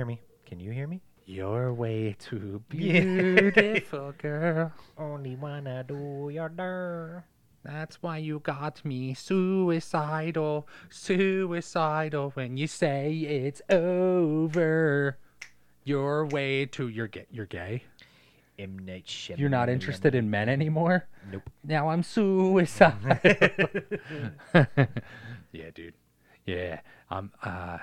Hear me? Can you hear me? You're way too beautiful, girl. Only wanna do your dirt. That's why you got me suicidal, suicidal when you say it's over. You're way too. You're gay. You're gay. M. Night Shyamalan. You're not interested in men anymore. Nope. Now I'm suicidal. yeah, dude. Yeah. I'm. Uh,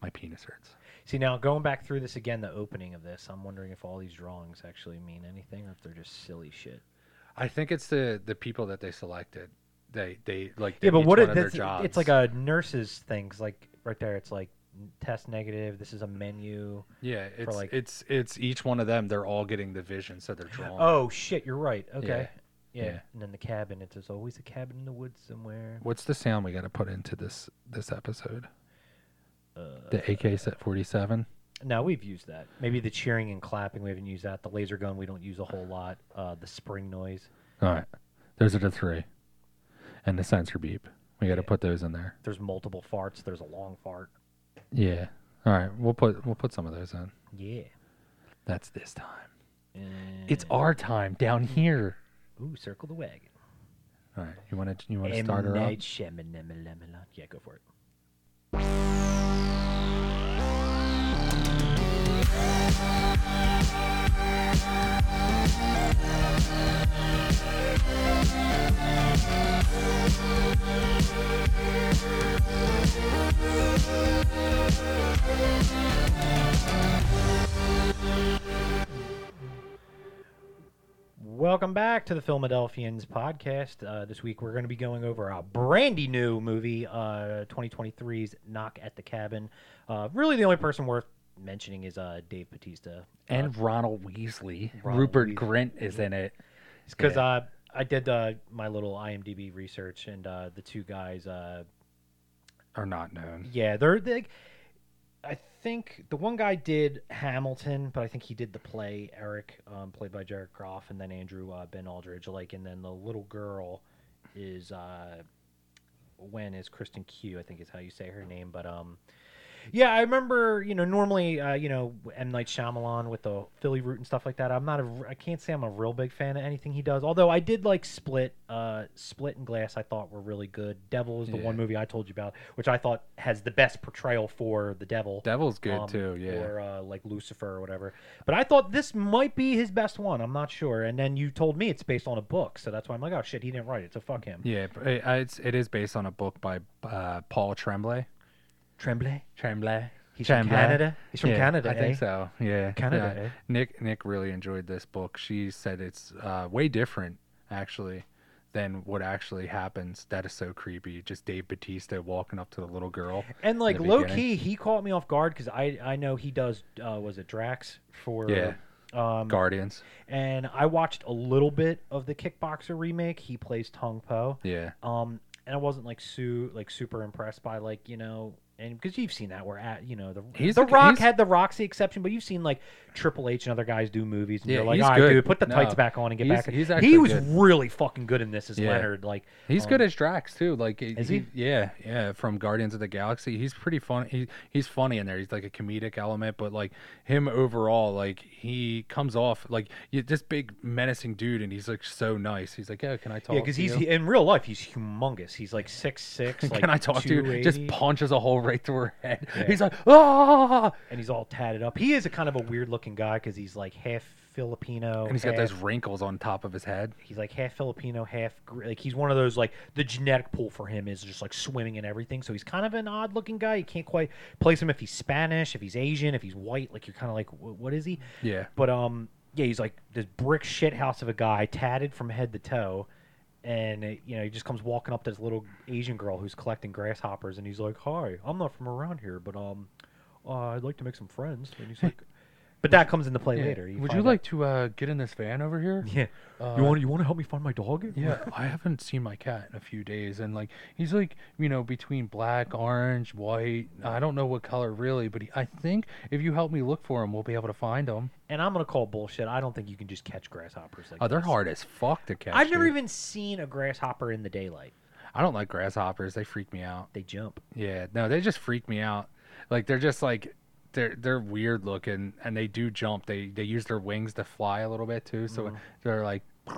my penis hurts. See now, going back through this again, the opening of this, I'm wondering if all these drawings actually mean anything, or if they're just silly shit. I think it's the the people that they selected. They they like. Yeah, but what it, that's, jobs. it's like a nurse's things. Like right there, it's like test negative. This is a menu. Yeah, it's like- it's it's each one of them. They're all getting the vision, so they're drawing. Oh shit, you're right. Okay. Yeah. yeah. And then the cabin. It's there's always a cabin in the woods somewhere. What's the sound we got to put into this this episode? Uh, The AK set forty seven. No, we've used that. Maybe the cheering and clapping, we haven't used that. The laser gun, we don't use a whole lot. Uh, the spring noise. All right, those are the three, and the sensor beep. We got to Yeah. put those in there. There's multiple farts. There's a long fart. Yeah. All right, we'll put we'll put some of those in. Yeah. That's this time. And, It's our time down here. Ooh, circle the wagon. All right, you want to you want to M. start her off? Night Shyamalan. Yeah, go for it. Welcome back to the Philadelphians podcast. Uh, this week we're going to be going over a brandy new movie, uh, 2023's Knock at the Cabin. Uh, really, the only person worth mentioning is uh, Dave Batista. And Ronald Weasley. Ronald Rupert Weasley. Grint is in it. because Yeah. uh, I did uh, my little IMDb research, and uh, the two guys, uh, Are not known. yeah, they're they. I think the one guy did Hamilton, but I think he did the play Eric, um, played by Jared Groff, and then Andrew uh, Ben Aldridge. Like, and then the little girl is uh, Wen is Kristen Q? I think is how you say her name. But um, yeah, I remember. You know, normally, uh, you know, M Night Shyamalan with the Philly root and stuff like that. I'm not a. I can't say I'm a real big fan of anything he does. Although I did like Split. Uh, Split and Glass, I thought were really good. Devil is the Yeah. one movie I told you about, which I thought has the best portrayal for the devil. Devil's good um, too. Yeah. Or uh, like Lucifer or whatever. But I thought this might be his best one. I'm not sure. And then you told me it's based on a book, so that's why I'm like, oh shit, he didn't write it, so fuck him. Yeah, uh, it's it is based on a book by uh, Paul Tremblay. Tremblay. Tremblay. He's from Tremblay. Canada. He's from Yeah, Canada. I think eh? so. Yeah, Canada, Yeah. eh? Nick Nick really enjoyed this book. She said it's uh, way different actually than what actually happens. That is so creepy. Just Dave Batista walking up to the little girl. And like low beginning. key, he caught me off guard because I I know he does. Uh, was it Drax for? Yeah. Um, Guardians. and I watched a little bit of the Kickboxer remake. He plays Tong Po. Yeah. Um, and I wasn't like su like super impressed by like you know, and because you've seen that where at you know the He's the a- Rock had the Roxy exception, but you've seen like Triple H and other guys do movies, and Yeah, you're like, all right, good. dude, put the tights No, back on and get he's- back. he's he was good. really fucking good in this as Yeah. Leonard. Like He's um, good as Drax too. Like Is he? Yeah, yeah. From Guardians of the Galaxy, he's pretty funny. He, he's funny in there. He's like a comedic element, but like him overall, like he comes off like you, this big menacing dude, and he's like so nice. He's like, yeah, can I talk? Yeah, because he's you?" he- in real life he's humongous. He's like six six. Like can I talk to you? Just punches a hole right through her head. Yeah. He's like, ah, and he's all tatted up. He is a kind of a weird looking guy because he's like half Filipino, and he's got those wrinkles on top of his head. He's like half Filipino, half like he's one of those like the genetic pool for him is just like swimming and everything. So he's kind of an odd looking guy. You can't quite place him if he's Spanish, if he's Asian, if he's white. Like you're kind of like, what is he? Yeah, But um, yeah, he's like this brick shit house of a guy, tatted from head to toe, and uh, you know he just comes walking up to this little Asian girl who's collecting grasshoppers, and he's like, "Hi, I'm not from around here, but um, uh, I'd like to make some friends." And he's like, "But that comes into play Yeah. later." Would you out- like to uh, get in this van over here? Yeah. Uh, you want you want to help me find my dog? Yeah, I haven't seen my cat in a few days, and like he's like you know between black, orange, white. I don't know what color really, but he, I think if you help me look for him, we'll be able to find him. And I'm gonna call bullshit. I don't think you can just catch grasshoppers like Oh, they're this. hard as fuck to catch. I've never dude. even seen a grasshopper in the daylight. I don't like grasshoppers. They freak me out. They jump. Yeah, no, they just freak me out. Like they're just like they're they're weird looking and they do jump. They they use their wings to fly a little bit too. So Mm-hmm. they're like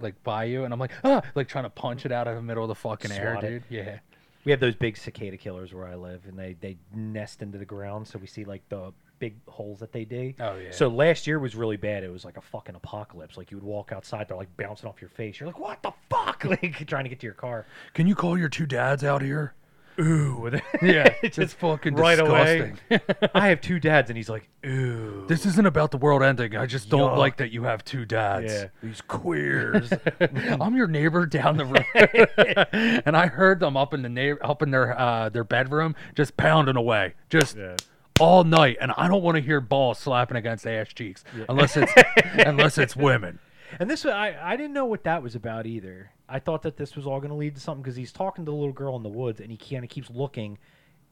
like by you and I'm like ah like trying to punch it out of the middle of the fucking air, it. dude. Yeah. We have those big cicada killers where I live, and they they nest into the ground, so we see like the big holes that they dig. Oh, yeah. So last year was really bad. It was like a fucking apocalypse. Like you would walk outside, they're like bouncing off your face. You're like, what the fuck? Like trying to get to your car. Can you call your two dads out here? Ooh, Yeah, It's it's fucking right away. I have two dads, and he's like, ooh. This isn't about the world ending. I just don't Yuck. like that you have two dads. Yeah. These queers. I'm your neighbor down the road, and I heard them up in the neighbor, up in their uh, their bedroom, just pounding away, just Yeah. all night. And I don't want to hear balls slapping against ass cheeks unless it's unless it's women. And this, I, I didn't know what that was about either. I thought that this was all going to lead to something because he's talking to the little girl in the woods, and he kind of keeps looking,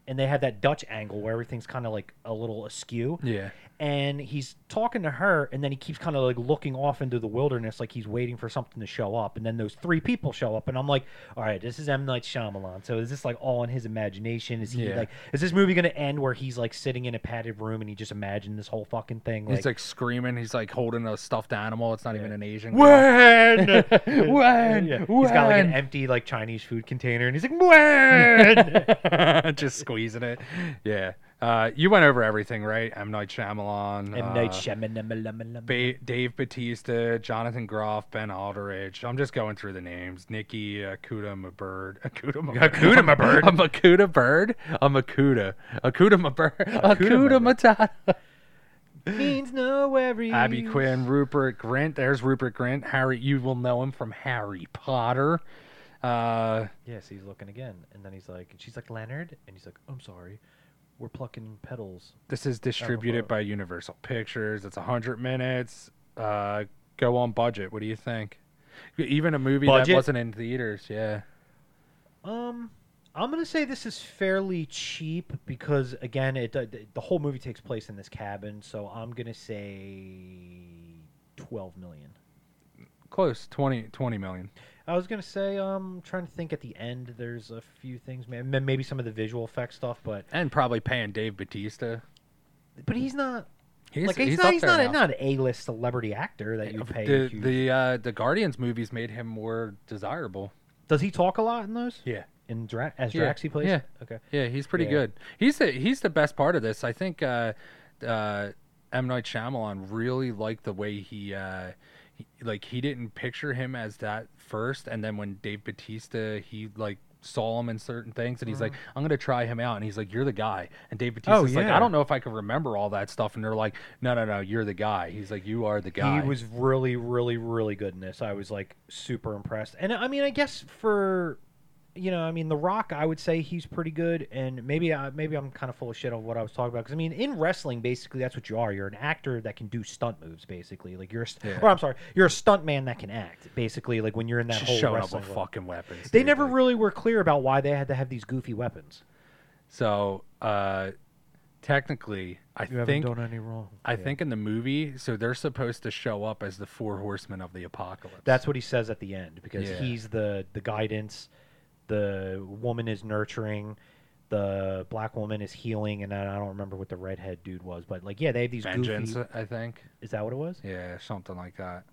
and they have that Dutch angle where everything's kind of like a little askew. Yeah. And he's talking to her, and then he keeps kind of like looking off into the wilderness, like he's waiting for something to show up. And then those three people show up, and I'm like, all right, this is M Night Shyamalan. So is this like all in his imagination? Is he Yeah. like, is this movie going to end where he's like sitting in a padded room and he just imagined this whole fucking thing? He's like screaming. He's like holding a stuffed animal. It's not even an Asian. when When? Yeah. He's got like an empty like Chinese food container, and he's like when. just squeezing it. Yeah. Uh, you went over everything, right? M Night Shyamalan. M Night uh, Shyamalan. ba- Dave Batista, Jonathan Groff, Ben Aldridge. I'm just going through the names. Nikki Akuda Mabird. Akuda Mabird. Akuda Mabird. A Makuda bird. A Makuda. Akuda Mabird. Akuda Matata. means no worries. Abby Quinn, Rupert Grint. There's Rupert Grint. Harry, you will know him from Harry Potter. Uh, Yes, he's looking again, and then he's like, and she's like Leonard, and he's like, I'm sorry, we're plucking petals. this is distributed by Universal Pictures. It's 100 minutes. Uh, go on budget. What do you think? Even a movie Budget? that wasn't in theaters. Yeah. Um, I'm gonna say this is fairly cheap because again, it uh, the whole movie takes place in this cabin, so I'm gonna say 12 million. Close. 20, 20 million. I was gonna say, um, trying to think at the end. There's a few things, ma- ma- maybe some of the visual effects stuff, but And probably paying Dave Batista. but he's not He's, like he's, he's not he's not a, not an A-list celebrity actor that you pay. the huge- the uh, the Guardians movies made him more desirable. Does he talk a lot in those? Yeah. In Dra- as Yeah, Drax he plays. yeah. Okay. Yeah, he's pretty Yeah. good. He's the he's the best part of this. I think uh, uh, M Night Shyamalan really liked the way he, uh, he like he didn't picture him as that first, and then when Dave Batista he like saw him in certain things, and he's like, mm. I'm gonna try him out, and he's like, You're the guy, and Dave oh, Batista's like, yeah. I don't know if I can remember all that stuff, and they're like, No, no, no, you're the guy. He's like, You are the guy. He was really, really, really good in this. I was like super impressed. And I mean, I guess for you know, I mean, The Rock, I would say he's pretty good. And maybe, I, maybe I'm kind of full of shit on what I was talking about. Because I mean, in wrestling, basically, that's what you are. You're an actor that can do stunt moves. Basically, like you're, a, st- Yeah. or I'm sorry, you're a stunt man that can act. Basically, like when you're in that just whole showing up with world. fucking weapons. They dude, never like- really were clear about why they had to have these goofy weapons. So uh, technically, I You think done any wrong. I Yeah. think in the movie, so they're supposed to show up as the four horsemen of the apocalypse. That's what he says at the end because Yeah. he's the the guidance, the woman is nurturing, the black woman is healing, and I don't remember what the redhead dude was, but like yeah, they have these vengeance, goofy. I think. Is that what it was? Yeah, something like that.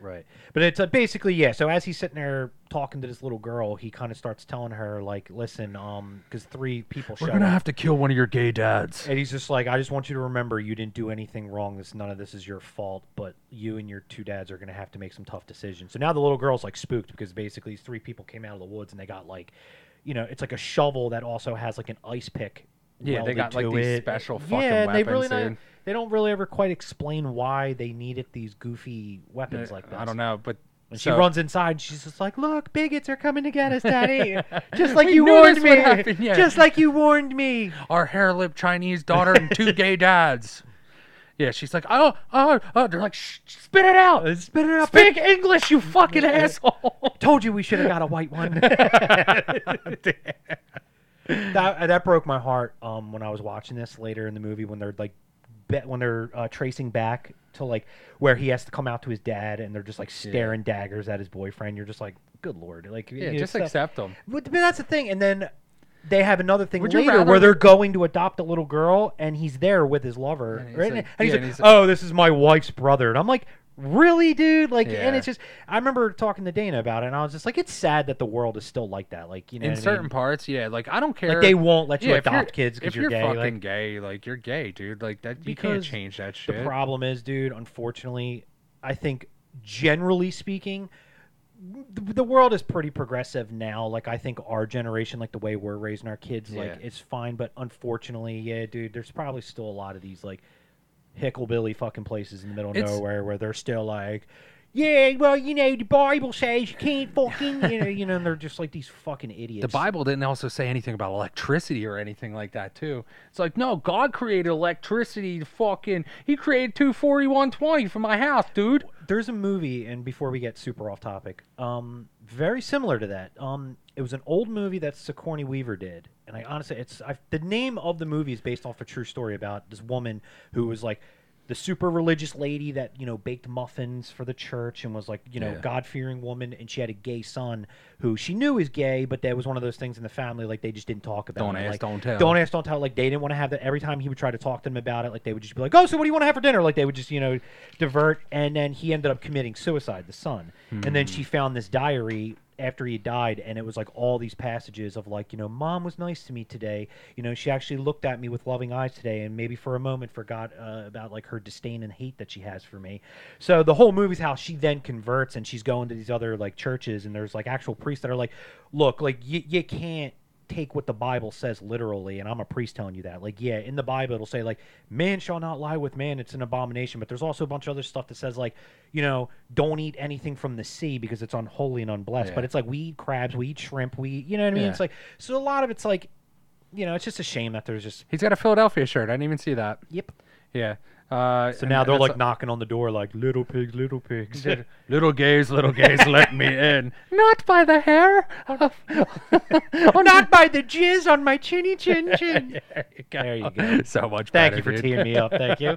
Right. But it's uh, basically yeah. So as he's sitting there talking to this little girl, he kind of starts telling her like, listen, um, because three people show We're gonna up. have to kill one of your gay dads. And he's just like, I just want you to remember you didn't do anything wrong. This none of this is your fault, but you and your two dads are gonna have to make some tough decisions. So now the little girl's like spooked because basically these three people came out of the woods and they got like, you know, it's like a shovel that also has like an ice pick. Yeah, they welded got, like, to these it. special fucking yeah, and they really weapons, not, dude. They don't really ever quite explain why they needed these goofy weapons like this. Uh, I don't know, but And so- she runs inside and she's just like, "Look, bigots are coming to get us, Daddy! just like you warned me! yeah. Just like you warned me!" Our hair lip Chinese daughter and two gay dads. Yeah, she's like, oh, oh, oh. They're like, Shh, spit it out. Uh, Spit it out! Speak English, you fucking asshole. Told you we should have got a white one. that that broke my heart um, when I was watching this later in the movie when they're like be- when they're uh, tracing back to like where he has to come out to his dad and they're just like staring daggers at his boyfriend. You're just like, good lord, like Yeah, just know, accept them. But, but that's the thing, and then they have another thing Would you later rather- where they're going to adopt a little girl and he's there with his lover. And he's right? like- and he's yeah, like, and he's- "Oh, this is my wife's brother." And I'm like, "Really, dude?" Like, and it's just I remember talking to Dana about it, and I was just like, "It's sad that the world is still like that." Like, you know, in what I certain mean? parts, yeah. Like I don't care. like they won't let you yeah, adopt kids because you're, you're gay. fucking like, gay, like you're gay, dude. Like that, you can't change that shit the problem is, dude. Unfortunately, I think generally speaking, the, the world is pretty progressive now. Like I think our generation, like the way we're raising our kids, like Yeah. it's fine. But unfortunately, yeah, dude, there's probably still a lot of these like hicklebilly fucking places in the middle of It's- nowhere where they're still like. Yeah, well, you know, the Bible says you can't fucking, you know, you know, and they're just like these fucking idiots. The Bible didn't also say anything about electricity or anything like that too. It's like no, God created electricity. to Fucking, He created two forty one twenty for my house, dude. there's a movie, and before we get super off topic, um, very similar to that. Um, it was an old movie that Sigourney Weaver did, and I honestly, it's I, the name of the movie is based off a true story about this woman who was like the super religious lady that you know baked muffins for the church and was like you know Yeah. God fearing woman, and she had a gay son who she knew was gay, but that was one of those things in the family like they just didn't talk about. Don't it. ask, like, don't tell. Don't ask, don't tell. Like they didn't want to have that. Every time he would try to talk to them about it, like they would just be like, "Oh, so what do you want to have for dinner?" Like they would just you know divert, and then he ended up committing suicide, the son. And then hmm. she found this diary after he died, and it was like all these passages of like, you know, mom was nice to me today. You know, she actually looked at me with loving eyes today, and maybe for a moment forgot uh, about like her disdain and hate that she has for me. So the whole movie's how she then converts, and she's going to these other like churches, and there's like actual priests that are like, look, like you you can't take what the Bible says literally, and I'm a priest telling you that. Like, yeah, in the Bible it'll say like, "Man shall not lie with man; it's an abomination." But there's also a bunch of other stuff that says like, you know, don't eat anything from the sea because it's unholy and unblessed. But it's like we eat crabs, we eat shrimp, we, eat, you know what I mean? Yeah. It's like so a lot of it's like, you know, it's just a shame that there's just He's got a Philadelphia shirt. I didn't even see that. yep. Yeah. Uh, So now and they're it's like knocking on the door like little pigs, little pigs. Little- Little gays, little gays, let me in. Not by the hair. of- Not by the jizz on my chinny chin chin. there you go. There you go. So much Thank better, you for dude. teeing me up. Thank you.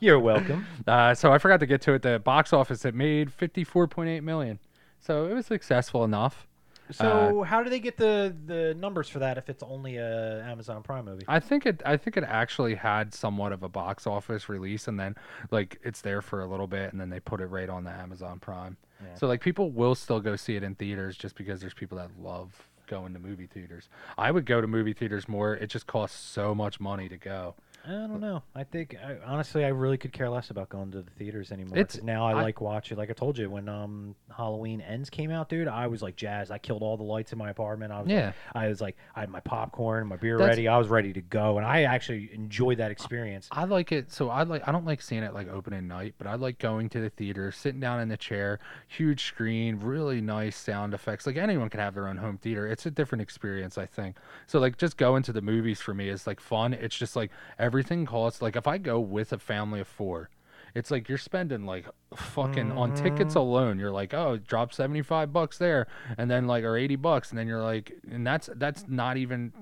You're welcome. Uh, so I forgot to get to it. The box office it made fifty four point eight million. So it was successful enough. Uh, so how do they get the the numbers for that if it's only a Amazon Prime movie? I think it. I think it actually had somewhat of a box office release, and then like it's there for a little bit, and then they put it right on the Amazon Prime. Yeah. So like people will still go see it in theaters just because there's people that love going to movie theaters. I would go to movie theaters more. It just costs so much money to go. I don't know. I think I, honestly, I really could care less about going to the theaters anymore. It's- now I, I- like watching. Like I told you, when um Halloween Ends came out, dude, I was like jazzed. I killed all the lights in my apartment. I was Yeah. like, I was like, I had my popcorn, my beer That's- ready. I was ready to go, and I actually enjoyed that experience. I like it. So I like. I don't like seeing it like opening night, but I like going to the theater, sitting down in the chair, huge screen, really nice sound effects. Like anyone can have their own home theater. It's a different experience, I think. So like just going to the movies for me is like fun. It's just like everything costs. Like if I go with a family of four. It's like you're spending like fucking on tickets Mm-hmm. alone. You're like, oh, drop seventy five bucks there, and then like or eighty bucks, and then you're like, and that's that's not even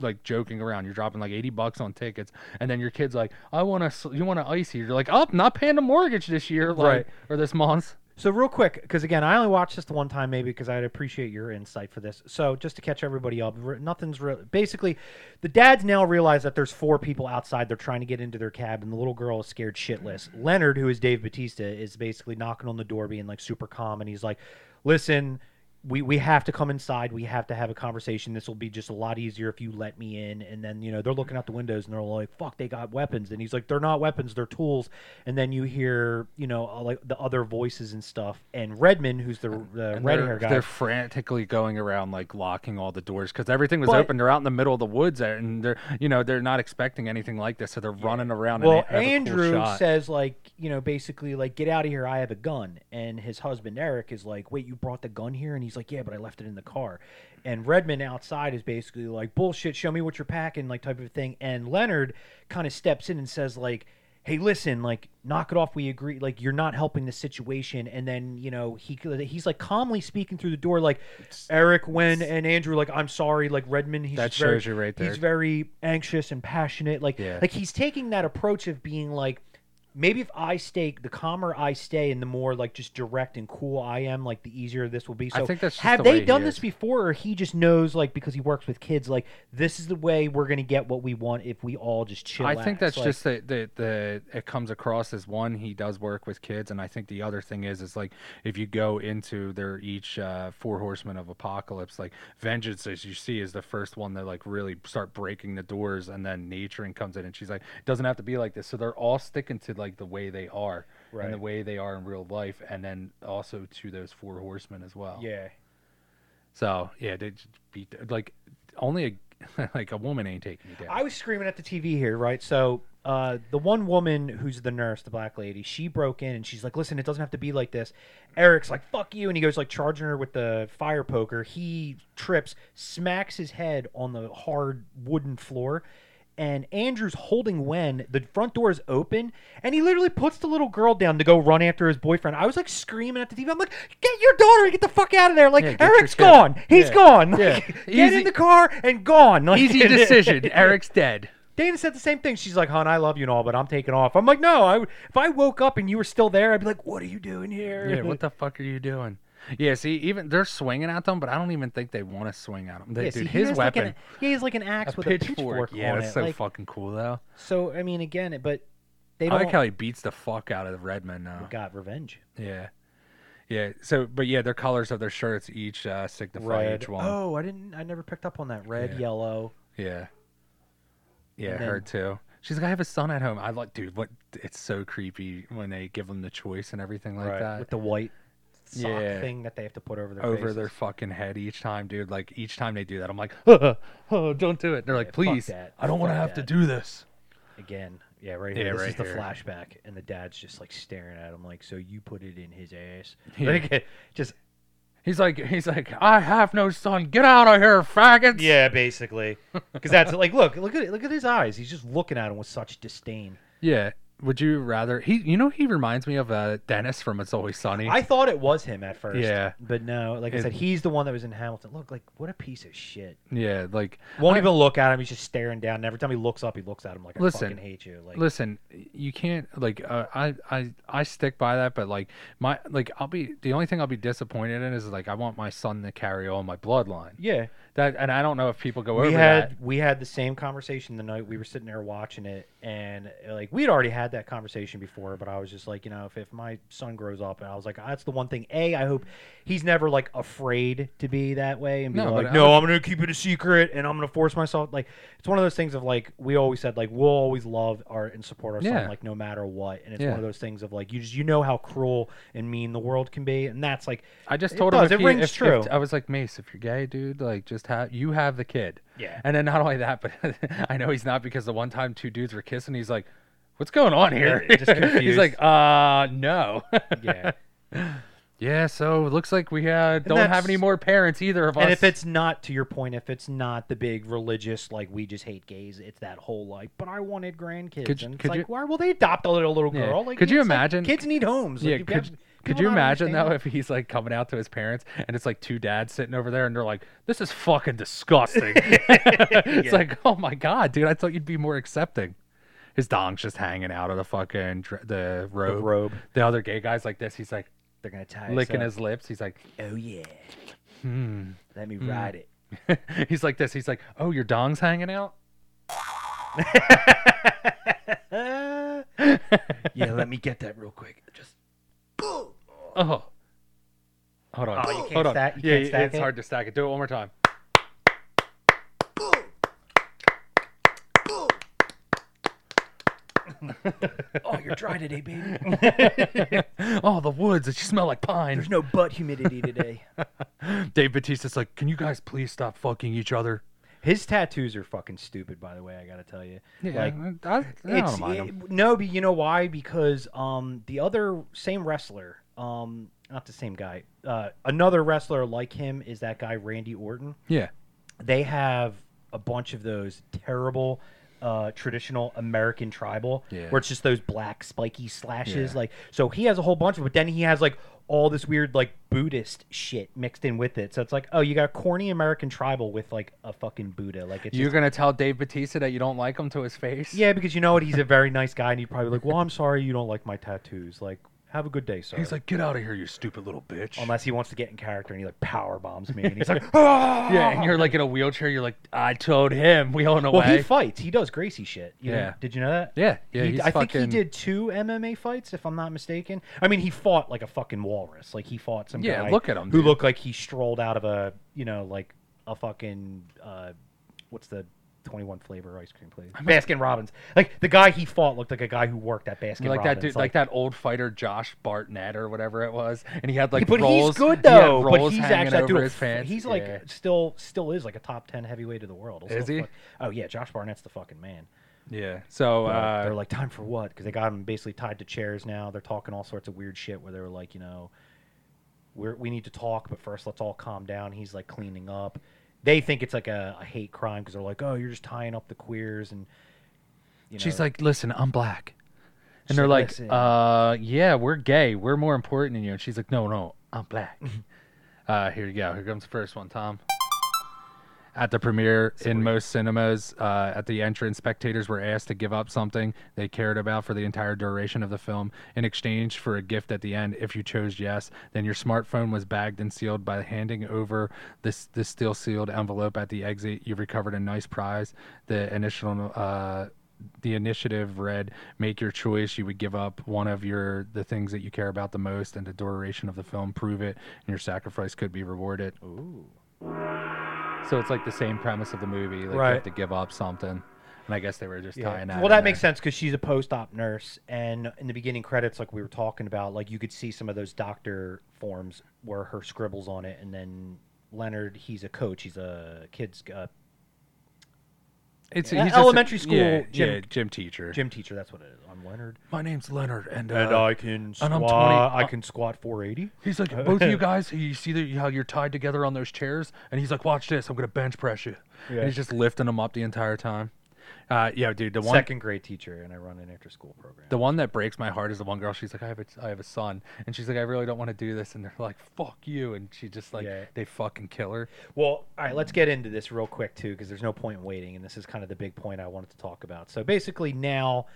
like joking around. You're dropping like 80 bucks on tickets, and then your kid's like, "I want to, you want to ice here." You're like, "Up, not paying the mortgage this year, like, Right. or this month." So real quick, because again, I only watched this the one time, maybe because I'd appreciate your insight for this. So just to catch everybody up, nothing's real. Basically, the dads now realize that there's four people outside. They're trying to get into their cab, and the little girl is scared shitless. Leonard, who is Dave Batista, is basically knocking on the door, being like super calm, and he's like, "Listen." We, we have to come inside. We have to have a conversation. This will be just a lot easier if you let me in. And then, you know, they're looking out the windows and they're like, fuck, they got weapons. And he's like, they're not weapons, they're tools. And then you hear, you know, uh, like the other voices and stuff. And Redmond, who's the, the red hair guy, they're frantically going around like locking all the doors because everything was But- open. They're out in the middle of the woods, and they're, you know, they're not expecting anything like this, so they're running around. Well, and they cool Andrew says like, you know, basically like, get out of here. I have a gun. And his husband Eric is like, wait, you brought the gun here? And he's like, yeah, but I left it in the car. And Redmond outside is basically like, bullshit. Show me what you're packing, like type of thing. And Leonard kind of steps in and says like. Hey, listen, like, knock it off. We agree. Like, you're not helping the situation. And then, you know, he he's like calmly speaking through the door, like, Eric, when and Andrew, like, I'm sorry, like Redmond. He's That just very- shows you right there. He's very anxious and passionate. Like, Yeah. like he's taking that approach of being like maybe if I stay, the calmer I stay, and the more like just direct and cool I am, like the easier this will be. So I think that's have the they he done this before, or he just knows like because he works with kids, like this is the way we're gonna get what we want if we all just chill. I think that's like, just that the, the it comes across as one he does work with kids, and I think the other thing is is like if you go into their each uh, four horsemen of apocalypse, like vengeance as you see is the first one that like really start breaking the doors, and then naturing comes in, and she's like it doesn't have to be like this, so they're all sticking to like the way they are and the way they are in real life, and then also to those four horsemen as well. yeah. So yeah, they just beat like only a like a woman ain't taking you down. I was screaming at the TV here, right? So uh, the one woman who's the nurse, the black lady, she broke in and she's like, "Listen, it doesn't have to be like this." Eric's like, "Fuck you," and he goes like charging her with the fire poker. He trips, smacks his head on the hard wooden floor. And Andrew's holding Wen. The front door is open, and he literally puts the little girl down to go run after his boyfriend. I was like screaming at the TV. I'm like, "Get your daughter! Get the fuck out of there!" Like Yeah, Eric's gone. He's Yeah. gone. Like, Yeah. Get Easy- in the car and gone. Like, Easy decision. Eric's dead. Dana said the same thing. She's like, "Hon, I love you and all, but I'm taking off." I'm like, "No, I, if I woke up and you were still there, I'd be like, what are you doing here?" Yeah, what the fuck are you doing? Yeah, see, even they're swinging at them, but I don't even think they want to swing at them. They, Yeah, dude, see, his has like weapon, an, he has like an axe a with pitchfork. a pitchfork yeah, on that's it. so like, fucking cool though. so I mean, again, but they don't like how he beats the fuck out of the Redmen now. got revenge. Yeah, yeah. So, but yeah, their colors of their shirts each uh, signify Red. each one. Oh, I didn't. I never picked up on that. Red, Yeah. yellow. Yeah, yeah, And her then- too. She's like, I have a son at home. I like, dude, what? It's so creepy when they give them the choice and everything like right. that. With the white sock Yeah. thing that they have to put over their over faces. their fucking head each time, dude. Like each time they do that, I'm like, oh, don't do it. They're like, please. I don't want to have to do this. Again, yeah, right Yeah, here. This right is the here. flashback, and the dad's just like staring at him, like, "So you put it in his ass?" Yeah. Like, just He's like, he's like, I have no son. Get out of here, faggots. Yeah, basically. Because that's like, look, look at look at his eyes. He's just looking at him with such disdain. Yeah. Would you rather? He, you know, he reminds me of uh, Dennis from It's Always Sunny. I thought it was him at first. Yeah. but no. Like I It- said, he's the one that was in Hamilton. Look, like what a piece of shit. yeah, like, Won't I- even look at him. He's just staring down. And every time he looks up, he looks at him like, "I Listen, fucking hate you." Like, listen, you can't like. Uh, I, I, I stick by that, but like my, like I'll be the only thing I'll be disappointed in is like I want my son to carry on my bloodline. yeah. That, and I don't know if people go We over had that. we had the same conversation the night we were sitting there watching it, and uh, like we'd already had that conversation before. But I was just like, you know, if, if my son grows up, and I was like, that's the one thing. A, I hope he's never like afraid to be that way and be No, like, no, I'm gonna keep it a secret, and I'm gonna force myself. Like it's one of those things of like we always said, like we'll always love our and support our Yeah. son, like no matter what. And it's Yeah. one of those things of like you just you know how cruel and mean the world can be, and that's like I just told does, him if it he- rings if- if- true. I was like, Mace, if you're gay, dude, like just have you have the kid. Yeah. And then not only that, but I know he's not because the one time two dudes were kissing, he's like, "What's going on here?" Just he's like, "Uh, no." yeah. yeah. So it looks like we uh, don't have any more parents either of us. And if it's not to your point, if it's not the big religious like we just hate gays, it's that whole like, but I wanted grandkids, Could and it's could like, you- why will they adopt a little little Yeah. girl? Like, Could you it's like, imagine- kids need homes. Like, yeah, could, have- could you imagine though if he's like coming out to his parents and it's like two dads sitting over there and they're like, "This is fucking disgusting." it's like, oh my god, dude, I thought you'd be more accepting. His dong's just hanging out of the fucking dr- the the robe. robe? The other gay guy's like this. He's like They're gonna tie us licking up. his lips. He's like, Oh yeah, hmm. let me ride it. he's like this. He's like, oh, your dong's hanging out. yeah, let me get that real quick. Just Oh, hold on. Oh, you can't hold on. stack- you yeah, can't stack it's it? hard to stack it. Do it one more time. oh, you're dry today, baby. oh, the woods. It smell like pine. There's no butt humidity today. Dave Batista's like, can you guys please stop fucking each other? His tattoos are fucking stupid, by the way. I gotta tell you. like I, I it's don't mind him. it- no, but you know why? Because um, the other same wrestler, um, not the same guy, uh, another wrestler like him is that guy Randy Orton. Yeah. They have a bunch of those terrible. Uh, traditional American tribal, Yeah. where it's just those black spiky slashes. Yeah. Like, so he has a whole bunch of, but then he has like all this weird like Buddhist shit mixed in with it. So it's like, oh, you got corny American tribal with like a fucking Buddha. Like it's You're just- gonna tell Dave Batista that you don't like him to his face? yeah, because you know what? He's a very nice guy, and he'd probably be like, well, I'm sorry you don't like my tattoos. Like, have a good day, sir. He's like, get out of here, you stupid little bitch. unless he wants to get in character and he like power bombs me, and he's like, ah! yeah, and you're like in a wheelchair. You're like, I told him wheeling Well, away. Well, he fights. He does Gracie shit. You know- Yeah. did you know that? yeah, yeah. He- I think he did two MMA fights, if I'm not mistaken. I mean, he fought like a fucking walrus. Like he fought some Yeah, guy look at him, who dude. looked like he strolled out of a, you know, like a fucking uh, what's the 21 flavor ice cream place? Baskin Robbins. Like the guy he fought looked like a guy who worked at Baskin like that Robbins. dude, like, that old fighter Josh Barnett or whatever it was, and he had like but rolls. he's good he though. But he's actually over dude, his pants. He's like Yeah. still still is like a top 10 heavyweight of the world. He'll Is he? fuck- oh yeah, Josh Barnett's the fucking man. yeah. So uh, they're like, time for what? Because they got him basically tied to chairs now. They're talking all sorts of weird shit where they were like, you know, we're, we need to talk, but first let's all calm down. He's like cleaning up. They think it's like a, a hate crime because they're like, oh, you're just tying up the queers and. You she's like, listen, I'm black, and they're like, like, "Listen." uh, yeah, we're gay. We're more important than you. And she's like, no, no, I'm black. uh, here you go. Here comes the first one, Tom. At the premiere in most cinemas, uh, at the entrance, spectators were asked to give up something they cared about for the entire duration of the film in exchange for a gift at the end. If you chose yes, then your smartphone was bagged and sealed by handing over this this still sealed envelope at the exit. You recovered a nice prize. The initial uh, the initiative read make your choice you would give up one of your the things that you care about the most and the duration of the film prove it and your sacrifice could be rewarded Ooh. So it's like the same premise of the movie like you Right. have to give up something and i guess they were just Yeah. tying that Well, in that makes there. sense because she's a post-op nurse, and in the beginning credits, like we were talking about, like you could see some of those doctor forms where her scribbles on it, and then Leonard, he's a coach, he's a kid's uh, it's Yeah, he's just a- elementary school yeah, gym- yeah, gym teacher gym teacher. That's what it is. I'm Leonard, my name's leonard and, uh, I can and squat. I'm 20 I uh, can squat 480. he's like both of you guys you see that how you're tied together on those chairs and he's like watch this i'm gonna bench press you Yeah. and he's just lifting them up the entire time uh, yeah dude the one Second grade teacher, and I run an after-school program. The one that breaks my heart is the one girl. She's like, I have a, I have a son, and she's like, I really don't want to do this, and they're like, fuck you, and she just like, Yeah. they fucking kill her. Well, all right, let's get into this real quick too, because there's no point in waiting, and this is kind of the big point I wanted to talk about. So basically, now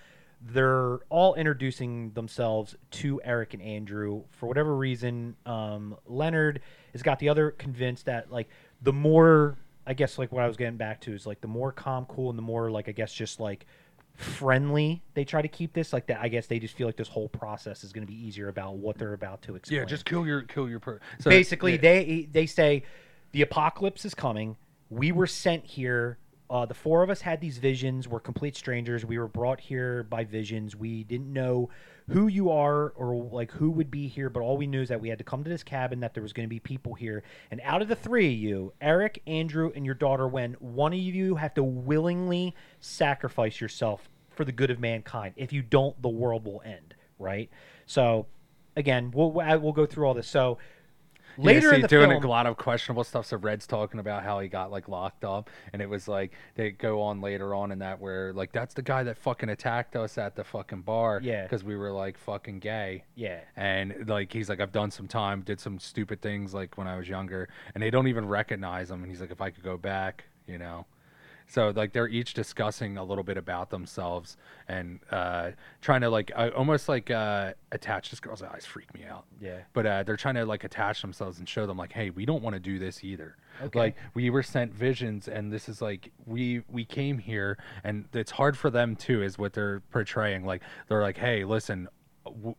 they're all introducing themselves to Eric and Andrew. For whatever reason, um, Leonard has got the other convinced that like the more, I guess, like what I was getting back to is like the more calm, cool, and the more like I guess just like friendly they try to keep this like that. I guess they just feel like this whole process is going to be easier about what they're about to explain Yeah, just kill your kill your per. So, basically yeah. they they say the apocalypse is coming we were sent here uh, the four of us had these visions we're complete strangers we were brought here by visions we didn't know who you are or like who would be here but all we knew is that we had to come to this cabin that there was going to be people here. And out of the three of you eric andrew and your daughter Wen one of you have to willingly sacrifice yourself for the good of mankind if you don't the world will end right? So again we'll we'll go through all this. So Yeah, Later see, in the doing film, a lot of questionable stuff. So Red's talking about how he got like locked up, and it was like they go on later on in that where like that's the guy that fucking attacked us at the fucking bar. Yeah. because we were like fucking gay. yeah, And like he's like, I've done some time, did some stupid things like when I was younger, and they don't even recognize him. And he's like, if I could go back, you know. So like they're each discussing a little bit about themselves and uh, trying to like uh, almost like uh, attach. This girl's eyes freak me out. yeah. But uh, they're trying to like attach themselves and show them like, hey, we don't want to do this either. Okay. Like we were sent visions, and this is like we we came here, and it's hard for them too, is what they're portraying. Like they're like, hey, listen.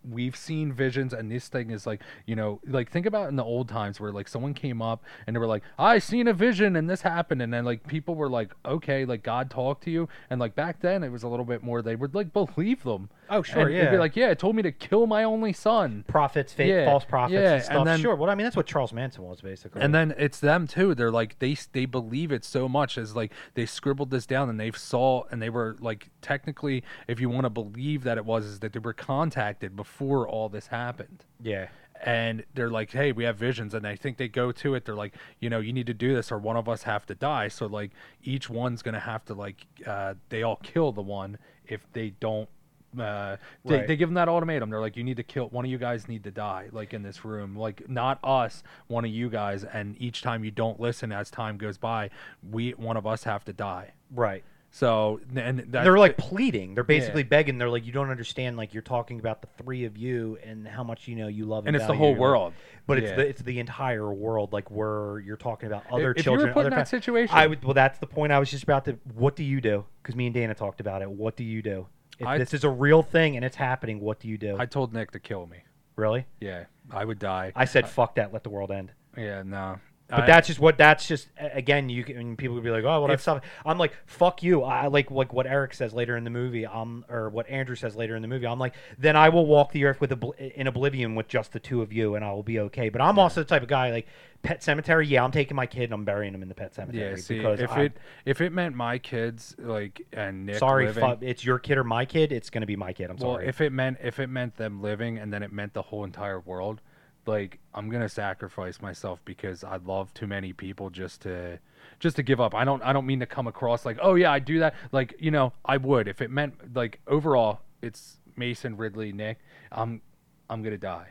We've seen visions, and this thing is like, you know, like think about in the old times where like someone came up and they were like, I seen a vision and this happened, and then like people were like, okay, like God talked to you, and like back then it was a little bit more they would like believe them. Oh, sure, and They'd be yeah. like, yeah, it told me to kill my only son. Prophets, fake, Yeah, false prophets, yeah, and stuff. and then- sure. Well, I mean, that's what Charles Manson was basically. And then it's them too. They're like they they believe it so much as like they scribbled this down and they saw and they were like technically, if you want to believe that it was, is that they were contacted before all this happened. yeah, And they're like, hey, we have visions, and I think they go to it. They're like, you know, you need to do this, or one of us have to die. So like, each one's gonna have to like, uh, they all kill the one if they don't Uh, they, Right. they give them that ultimatum. They're like, you need to kill one of you guys. Need to die, like in this room. Like not us, one of you guys. And each time you don't listen, as time goes by, we one of us have to die. Right. So and they're like pleading. They're basically begging. They're like, you don't understand. Like you're talking about the three of you and how much you know you love. and it's the whole world. But it's the it's the entire world. Like where you're talking about other if children. you were put in other that situation, I would. Well, that's the point. I was just about to. What do you do? Because me and Dana talked about it. What do you do? If I- this is a real thing and it's happening, what do you do? I told Nick to kill me. really? Yeah, I would die. I said, fuck that. Let the world end. yeah, no. But I- that's just what. That's just again. You can and people would be like, "Oh, well, that's stuff." I'm like, "Fuck you." I like like what Eric says later in the movie. Um, or what Andrew says later in the movie. I'm like, then I will walk the earth with obl- in oblivion with just the two of you, and I will be okay. But I'm also the type of guy like pet cemetery. Yeah, I'm taking my kid and I'm burying him in the pet cemetery Yeah, see, because if I- it if it meant my kids like and Nick sorry, living, fu- it's your kid or my kid. It's gonna be my kid. I'm well, sorry. if it meant if it meant them living and then it meant the whole entire world, like I'm gonna sacrifice myself because I love too many people just to just to give up. I don't I don't mean to come across like oh yeah I do that like you know I would if it meant like overall it's Mason Ridley Nick I'm I'm gonna die.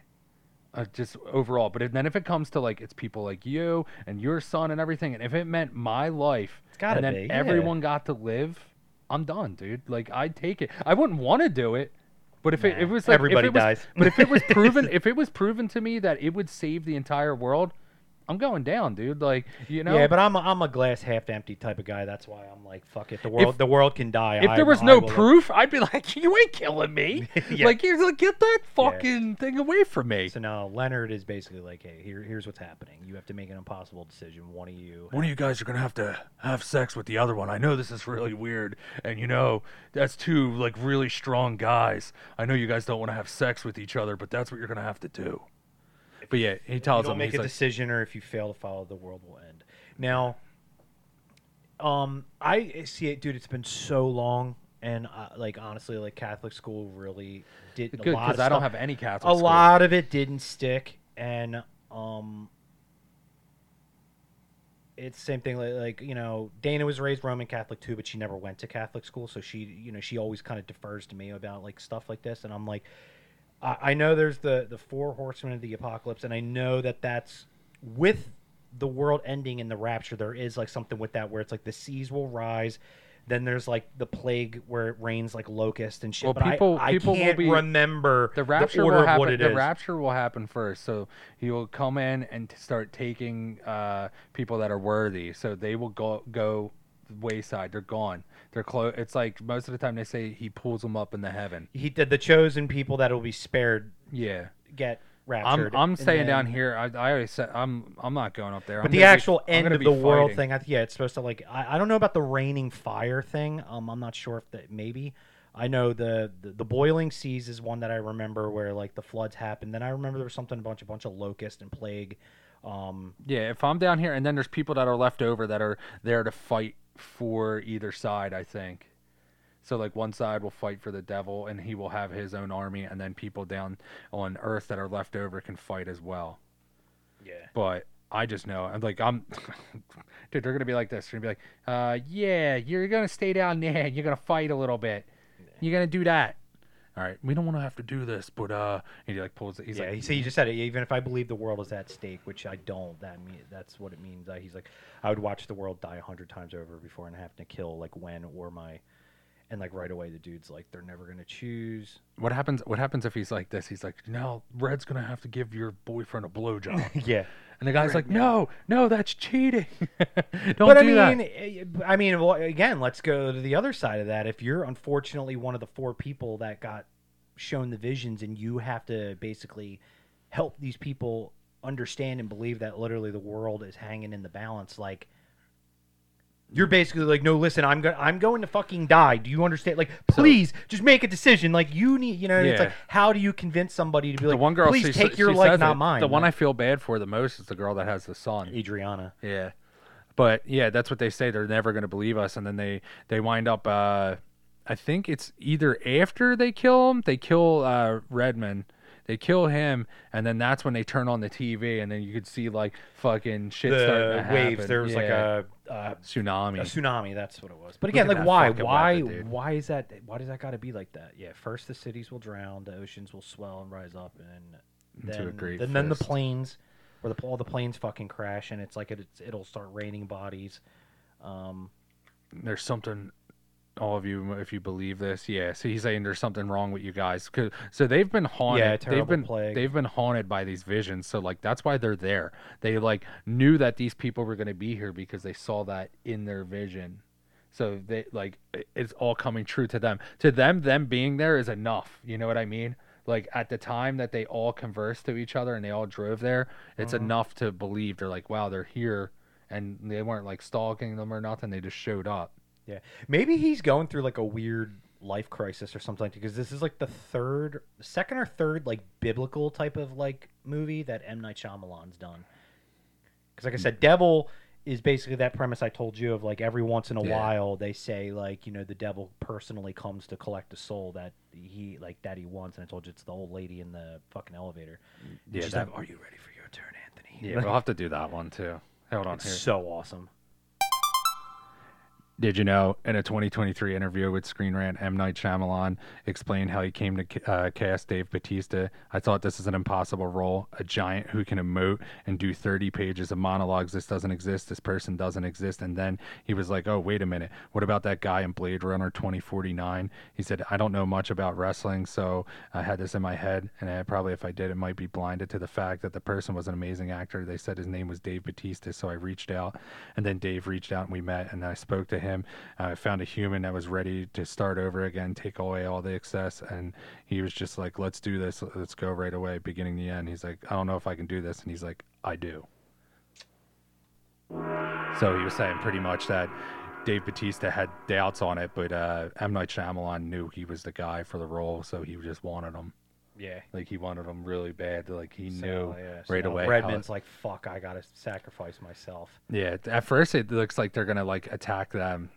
Uh, just overall, but if, then if it comes to like it's people like you and your son and everything, and if it meant my life, It's gotta and then be, yeah. everyone got to live, I'm done, dude. Like I'd take it. I wouldn't want to do it, but if it, Nah, it was like everybody if it was, dies. but if it was proven, if it was proven to me that it would save the entire world, I'm going down, dude. Like you know, yeah, but I'm a, I'm a glass half empty type of guy. That's why I'm like, fuck it. The world the world can die. if I- there was I no will- proof, I'd be like, you ain't killing me. Yeah. Like you're like get that fucking thing away from me. So now Leonard is basically like, hey, here, here's what's happening. You have to make an impossible decision. One of you. one of you guys are gonna have to have sex with the other one. I know this is really weird, and you know that's two like really strong guys. I know you guys don't want to have sex with each other, but that's what you're gonna have to do. But yeah, he You tells don't him make he's a like, decision, or if you fail to follow, the world will end. Now, um, I see it, dude. It's been so long, and uh, like honestly, like Catholic school really did a good lot of because I don't have any Catholic. a schools. lot of it didn't stick, and um, it's same thing. Like, like you know, Dana was raised Roman Catholic too, but she never went to Catholic school, so she, you know, she always kind of defers to me about like stuff like this, and I'm like, I, I know there's the the four horsemen of the apocalypse, and I know that that's with the world ending in the rapture. There is like something with that where it's like the seas will rise. Then there's like the plague where it rains like locust and shit. Well, but people- I, people will can't be- remember the rapture order will happen. what it the is. rapture will happen first. So he will come in and start taking uh, people that are worthy. So they will go go wayside. They're gone. They're close. It's like most of the time they say he pulls them up into heaven. he did the chosen people that will be spared Yeah. get I'm raptured. I'm and staying down here. I, I already said I'm I'm not going up there. But I'm the gonna be- actual end of the world thing, I, yeah, it's supposed to like. I, I don't know about the raining fire thing. Um, I'm not sure if that maybe. I know the, the the boiling seas is one that I remember where like the floods happened. Then I remember there was something a bunch a bunch of locust and plague. Um, Yeah, if I'm down here and then there's people that are left over that are there to fight for either side, I think. So like one side will fight for the devil and he will have his own army and then people down on earth that are left over can fight as well. yeah. But I just know I'm like I'm dude, they're gonna be like this. They're gonna be like, uh yeah, you're gonna stay down there and you're gonna fight a little bit. You're gonna do that. All right, we don't want to have to do this, but uh, and he like pulls. He's yeah, like, he said he just said it. Even if I believe the world is at stake, which I don't, that mean that's what it means. Uh, he's like, I would watch the world die a hundred times over before and have to kill like Wen or my, and like right away the dude's like, they're never gonna choose. What happens? What happens if he's like this? He's like, now Red's gonna have to give your boyfriend a blowjob, yeah, and the guy's like, no, no, that's cheating. Don't but I do that. mean, eh, I mean, well, again, let's go to the other side of that. If you're unfortunately one of the four people that got shown the visions, and you have to basically help these people understand and believe that literally the world is hanging in the balance, like. You're basically like, no, listen, I'm going, I'm going to fucking die. Do you understand? Like, please, just make a decision. Like, you need, you know, it's like, how do you convince somebody to be like, the one girl, please she, take she your life, not it. mine. The one I feel bad for the most is the girl that has the son. Adriana. Yeah, but yeah, that's what they say. They're never gonna believe us, and then they they wind up. uh I think it's either after they kill him, they kill uh Redmond. They kill him, and then that's when they turn on the TV, and then you could see like fucking shit starting to the waves. happen. There was like a, a tsunami. a tsunami. That's what it was. But again, like why, why, weapon, why is that? Why does that got to be like that? Yeah, first the cities will drown, the oceans will swell and rise up, and then, then, then the planes, where the all the planes fucking crash, and it's like it, it's, it'll start raining bodies. Um, there's something all of you if you believe this yeah so he's saying there's something wrong with you guys. 'Cause- so they've been haunted. Yeah, they've terrible been plague. they've been haunted by these visions so like that's why they're there. They like knew that these people were going to be here because they saw that in their vision. So they like it's all coming true to them. To them them being there is enough you know what i mean? Like at the time that they all conversed to each other and they all drove there it's Uh-huh. enough to believe. They're like wow they're here and they weren't like stalking them or nothing they just showed up yeah, maybe he's going through like a weird life crisis or something because this is like the third, second or third like biblical type of like movie that M Night Shyamalan's done. Because like I said, Devil is basically that premise I told you of like every once in a Yeah. while they say like you know the devil personally comes to collect a soul that he like that he wants and I told you it's the old lady in the fucking elevator. Mm, yeah, she's that- like, "Are you ready for your turn, Anthony?" Yeah, we'll have to do that one too. Hold on it's here. so awesome. Did you know in a 2023 interview with Screen Rant, M. Night Shyamalan explained how he came to uh, cast Dave Batista? I thought this is an impossible role. A giant who can emote and do 30 pages of monologues. This doesn't exist. This person doesn't exist. And then he was like, oh, wait a minute. What about that guy in Blade Runner 2049? He said, I don't know much about wrestling, so I had this in my head. And I, probably if I did, it might be blinded to the fact that the person was an amazing actor. They said his name was Dave Batista, so I reached out. And then Dave reached out and we met and I spoke to him. I found a human that was ready to start over again, take away all the excess. And he was just like, let's do this. Let's go right away, beginning to end. He's like, I don't know if I can do this. And he's like, I do. So he was saying pretty much that Dave Batista had doubts on it, but uh, M. Night Shyamalan knew he was the guy for the role, so he just wanted him. Yeah. Like he wanted him really bad. Like he So, knew yeah, so right away. Redman's like, "Fuck, I gotta sacrifice myself." Yeah, at first it looks like they're gonna like attack them,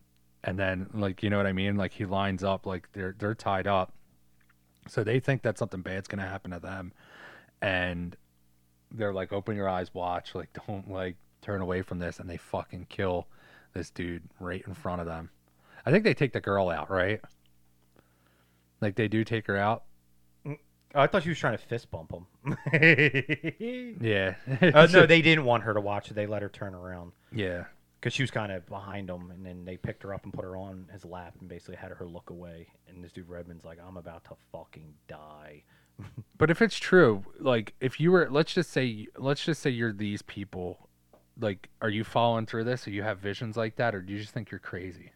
and then like you know what I mean. Like he lines up like they're they're tied up, so they think that something bad's gonna happen to them, and they're like, "Open your eyes, watch. Like don't like turn away from this," and they fucking kill this dude right in front of them. I think they take the girl out, right? Like they do take her out. Oh, I thought she was trying to fist bump him. Yeah. uh, no, they didn't want her to watch it. They let her turn around yeah. because she was kind of behind him, and then they picked her up and put her on his lap and basically had her look away. And this dude Redman's like, "I'm about to fucking die." But if it's true, like if you were, let's just say, let's just say you're these people, like, are you following through this? Or you have visions like that, or do you just think you're crazy?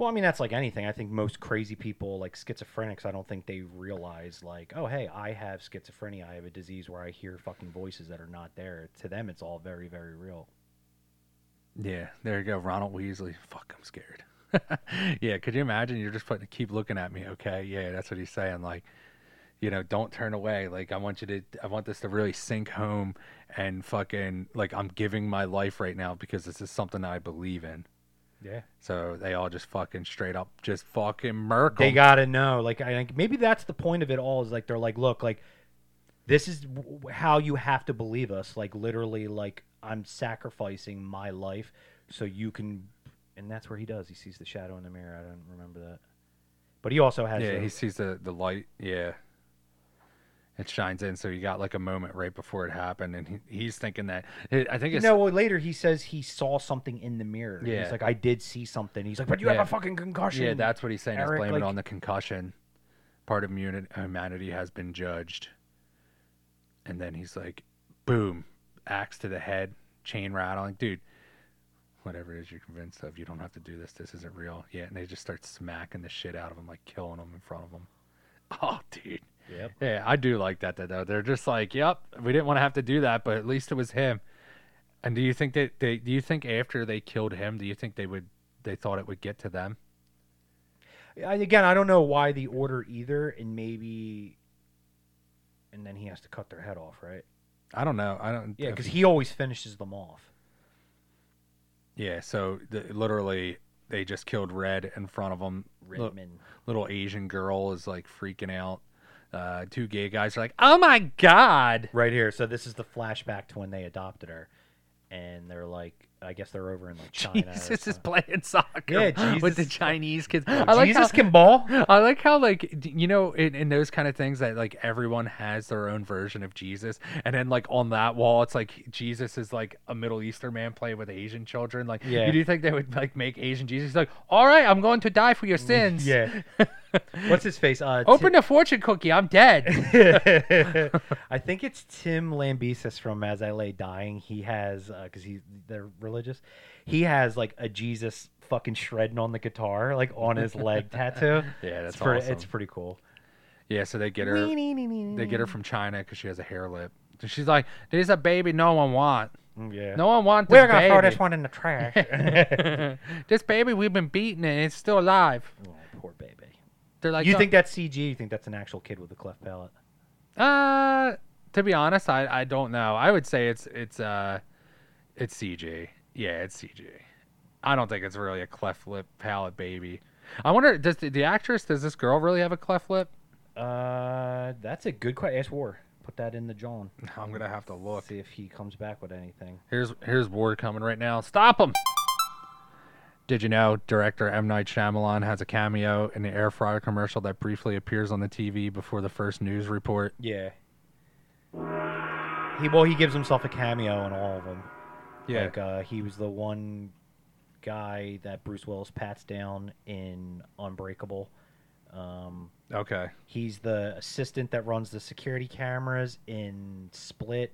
Well, I mean, that's like anything. I think most crazy people, like schizophrenics, I don't think they realize, like, oh, hey, I have schizophrenia. I have a disease where I hear fucking voices that are not there. To them, it's all very, very real. Yeah, there you go, Ronald Weasley. Fuck, I'm scared. yeah, could you imagine? You're just putting, keep looking at me, okay? Yeah, that's what he's saying. Like, you know, don't turn away. Like, I want you to, I want this to really sink home, and fucking, like, I'm giving my life right now because this is something I believe in. Yeah. So they all just fucking straight up, just fucking murk. They gotta know. Like, I think maybe that's the point of it all. Is like they're like, look, like this is w- how you have to believe us. Like literally, like I'm sacrificing my life so you can. And that's where he does. He sees the shadow in the mirror. I don't remember that. But he also has. Yeah, the- he sees the the light. Yeah, it shines in. So you got like a moment right before it happened, and he, he's thinking that. I think it's know, well, later he says he saw something in the mirror. Yeah. He's like, I did see something. He's like, but you Yeah. have a fucking concussion. yeah, that's what he's saying. He's Eric, blaming it like- on the concussion. Part of humanity has been judged, and then he's like, boom, axe to the head, chain rattling, dude. Whatever it is you're convinced of, you don't have to do this. This isn't real. Yeah, and they just start smacking the shit out of him, like killing him in front of him. Oh, dude. Yep. Yeah, I do like that though. They're just like, "Yep, we didn't want to have to do that, but at least it was him." And do you think that they? Do you think after they killed him, do you think they would? They thought it would get to them? Again, I don't know why the order either, and maybe, and then he has to cut their head off, right? I don't know. I don't. Yeah, because he always finishes them off. Yeah. So the, literally, they just killed Red in front of them. Redman. little Asian girl is like freaking out. Uh, two gay guys are like, "Oh my god!" Right here. So this is the flashback to when they adopted her, and they're like, I guess they're over in like China. Jesus is playing soccer Yeah, with the Chinese kids. Oh, I like Jesus how, can ball. I like how like you know in, in those kind of things that like everyone has their own version of Jesus, and then like on that wall it's like Jesus is like a Middle Eastern man playing with Asian children. Like, Yeah. you do think they would like make Asian Jesus like, all right, I'm going to die for your sins. Yeah. What's his face? Uh, Open the fortune cookie. I'm dead. I think it's Tim Lambesis from As I Lay Dying. He has because he they're religious. He has like a Jesus fucking shredding on the guitar, like on his leg tattoo. Yeah, that's it's pretty, awesome. It's pretty cool. yeah, so they get her. They get her from China because she has a hair lip. She's like, "This is a baby no one want. Mm, Yeah. No one want this We're gonna baby. throw this one in the trash. this baby we've been beating and it's still alive." oh, poor baby. They're like, you "Oh." think that's CG? You think that's an actual kid with a cleft palate? Uh, to be honest, I I don't know. I would say it's it's uh, it's CG. Yeah, it's CG. I don't think it's really a cleft lip palate baby. I wonder, does the, the actress, does this girl really have a cleft lip? Uh, that's a good question. Ask War. Put that in the John. I'm gonna have to look. See if he comes back with anything. Here's here's War coming right now. Stop him! Did you know director M Night Shyamalan has a cameo in the air fryer commercial that briefly appears on the TV before the first news report? Yeah. He well, he gives himself a cameo in all of them. Yeah. Like uh, he was the one guy that Bruce Willis pats down in Unbreakable. Um, Okay. he's the assistant that runs the security cameras in Split.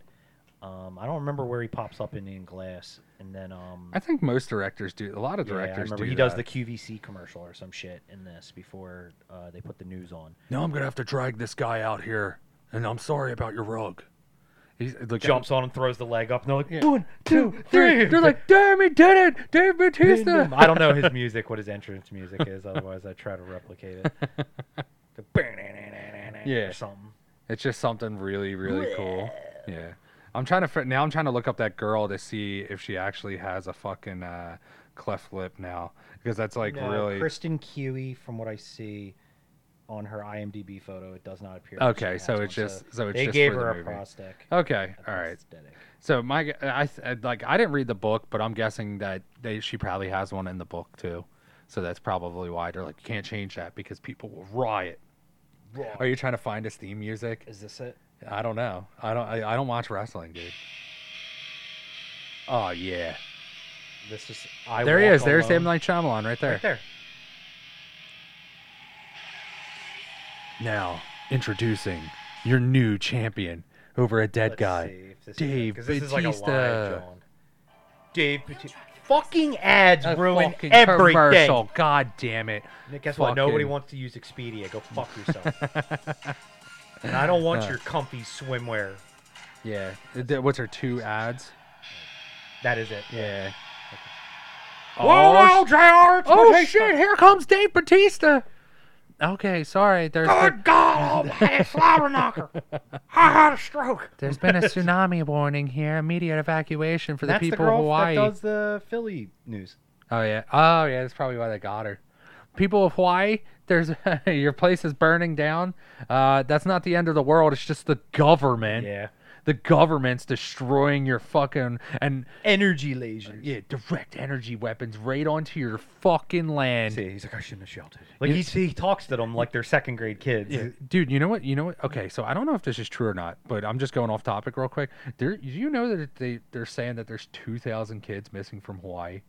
Um, I don't remember where he pops up in In Glass, and then um, I think most directors do. A lot of yeah, I directors remember do. he does that. the QVC commercial or some shit in this before uh, they put the news on. Now I'm gonna have to drag this guy out here, and I'm sorry about your rug. He's like Jumps on and throws the leg up, and they're like, Yeah. one, two, three. They're like, damn, he did it, Dave Batista. I don't know his music, what his entrance music is. Otherwise, I try to replicate it. Yeah. or something. It's just something really, really cool. Yeah. I'm trying to now. I'm trying to look up that girl to see if she actually has a fucking uh, cleft lip now, because that's like No, really Kristen Cui, from what I see on her IMDb photo, it does not appear. Okay, so one, it's just- so it's they just gave for the her a movie. prosthetic. okay. a All right. So my, I, I like I didn't read the book, but I'm guessing that they she probably has one in the book too. So that's probably why they're like, you can't change that because people will riot. Are you trying to find his theme music? Is this it? I don't know. I don't. I, I don't watch wrestling, dude. Oh yeah, This is. I there he is. There's Alone. M Night Shyamalan right there. Right there. Now introducing your new champion over a dead Let's guy, see if this Dave is, 'cause this is like a Bautista. John. Dave Bautista. Fucking ads A ruin fucking everything. commercial. God damn it! Guess what? Nobody wants to use Expedia. Go fuck yourself. and I don't want your comfy swimwear. Yeah. What's her two ads? That is it. Yeah. Whoa, Oh, whoa, JR! Oh shit! Here comes Dave Batista. Okay, sorry. There's Good been, God, almighty slobber knocker! I had a stroke. there's been a tsunami warning here. Immediate evacuation for the That's the people girl of Hawaii. that does the Philly news. Oh yeah. Oh yeah. That's probably why they got her. People of Hawaii, there's your place is burning down. Uh, that's not the end of the world. It's just the government. Yeah. The government's destroying your fucking and Energy lasers. yeah, direct energy weapons right onto your fucking land. See, he's like, I shouldn't have shouted. Like he's, he talks to them like they're second grade kids. Yeah, dude. You know what? You know what? Okay, so I don't know if this is true or not, but I'm just going off topic real quick. There, do you know that they they're saying that there's 2,000 kids missing from Hawaii?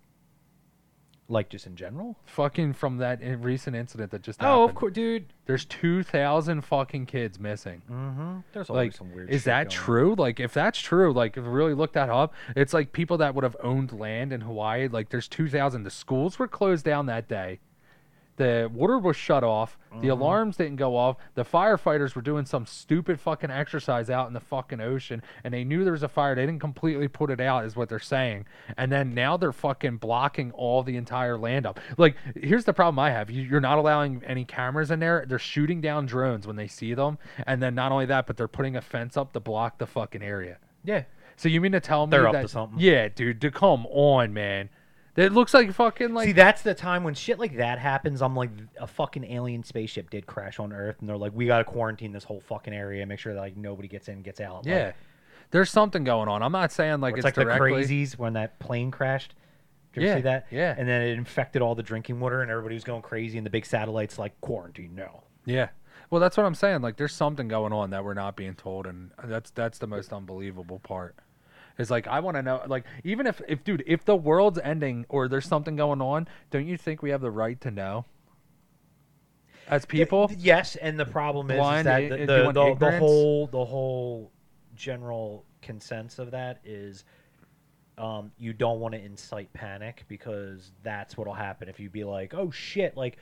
Like just in general. Fucking from that in- recent incident that just happened. Oh, of course, dude. There's 2,000 fucking kids missing. Mm-hmm. There's always Like, some weird. is shit that going true? Like, if that's true, like, if really look that up, it's like people that would have owned land in Hawaii. Like, there's 2,000. The schools were closed down that day. The water was shut off. Mm-hmm. The alarms didn't go off. The firefighters were doing some stupid fucking exercise out in the fucking ocean, and they knew there was a fire. They didn't completely put it out, is what they're saying. And then now they're fucking blocking all the entire land up. Like, here's the problem I have: you, you're not allowing any cameras in there. They're shooting down drones when they see them, and then not only that, but they're putting a fence up to block the fucking area. Yeah. So you mean to tell me They're up to something. Yeah, dude. To come on, man. It looks like fucking like See, that's the time when shit like that happens. I'm like, a fucking alien spaceship did crash on Earth, and they're like, we gotta quarantine this whole fucking area, make sure that like nobody gets in, gets out. Like, yeah. There's something going on. I'm not saying like it's, it's, like directly. the crazies when that plane crashed. Did you Yeah, see that? yeah. And then it infected all the drinking water, and everybody was going crazy, and the big satellites like quarantine now. Yeah. Well, that's what I'm saying. Like, there's something going on that we're not being told, and that's that's the most unbelievable part. Is like I want to know, like, even if if dude, if the world's ending or there's something going on, don't you think we have the right to know? As people, Yes, and the problem is, is that the, the, the, the whole the whole general consensus of that is um, you don't want to incite panic because that's what'll happen. If you be like, oh shit, like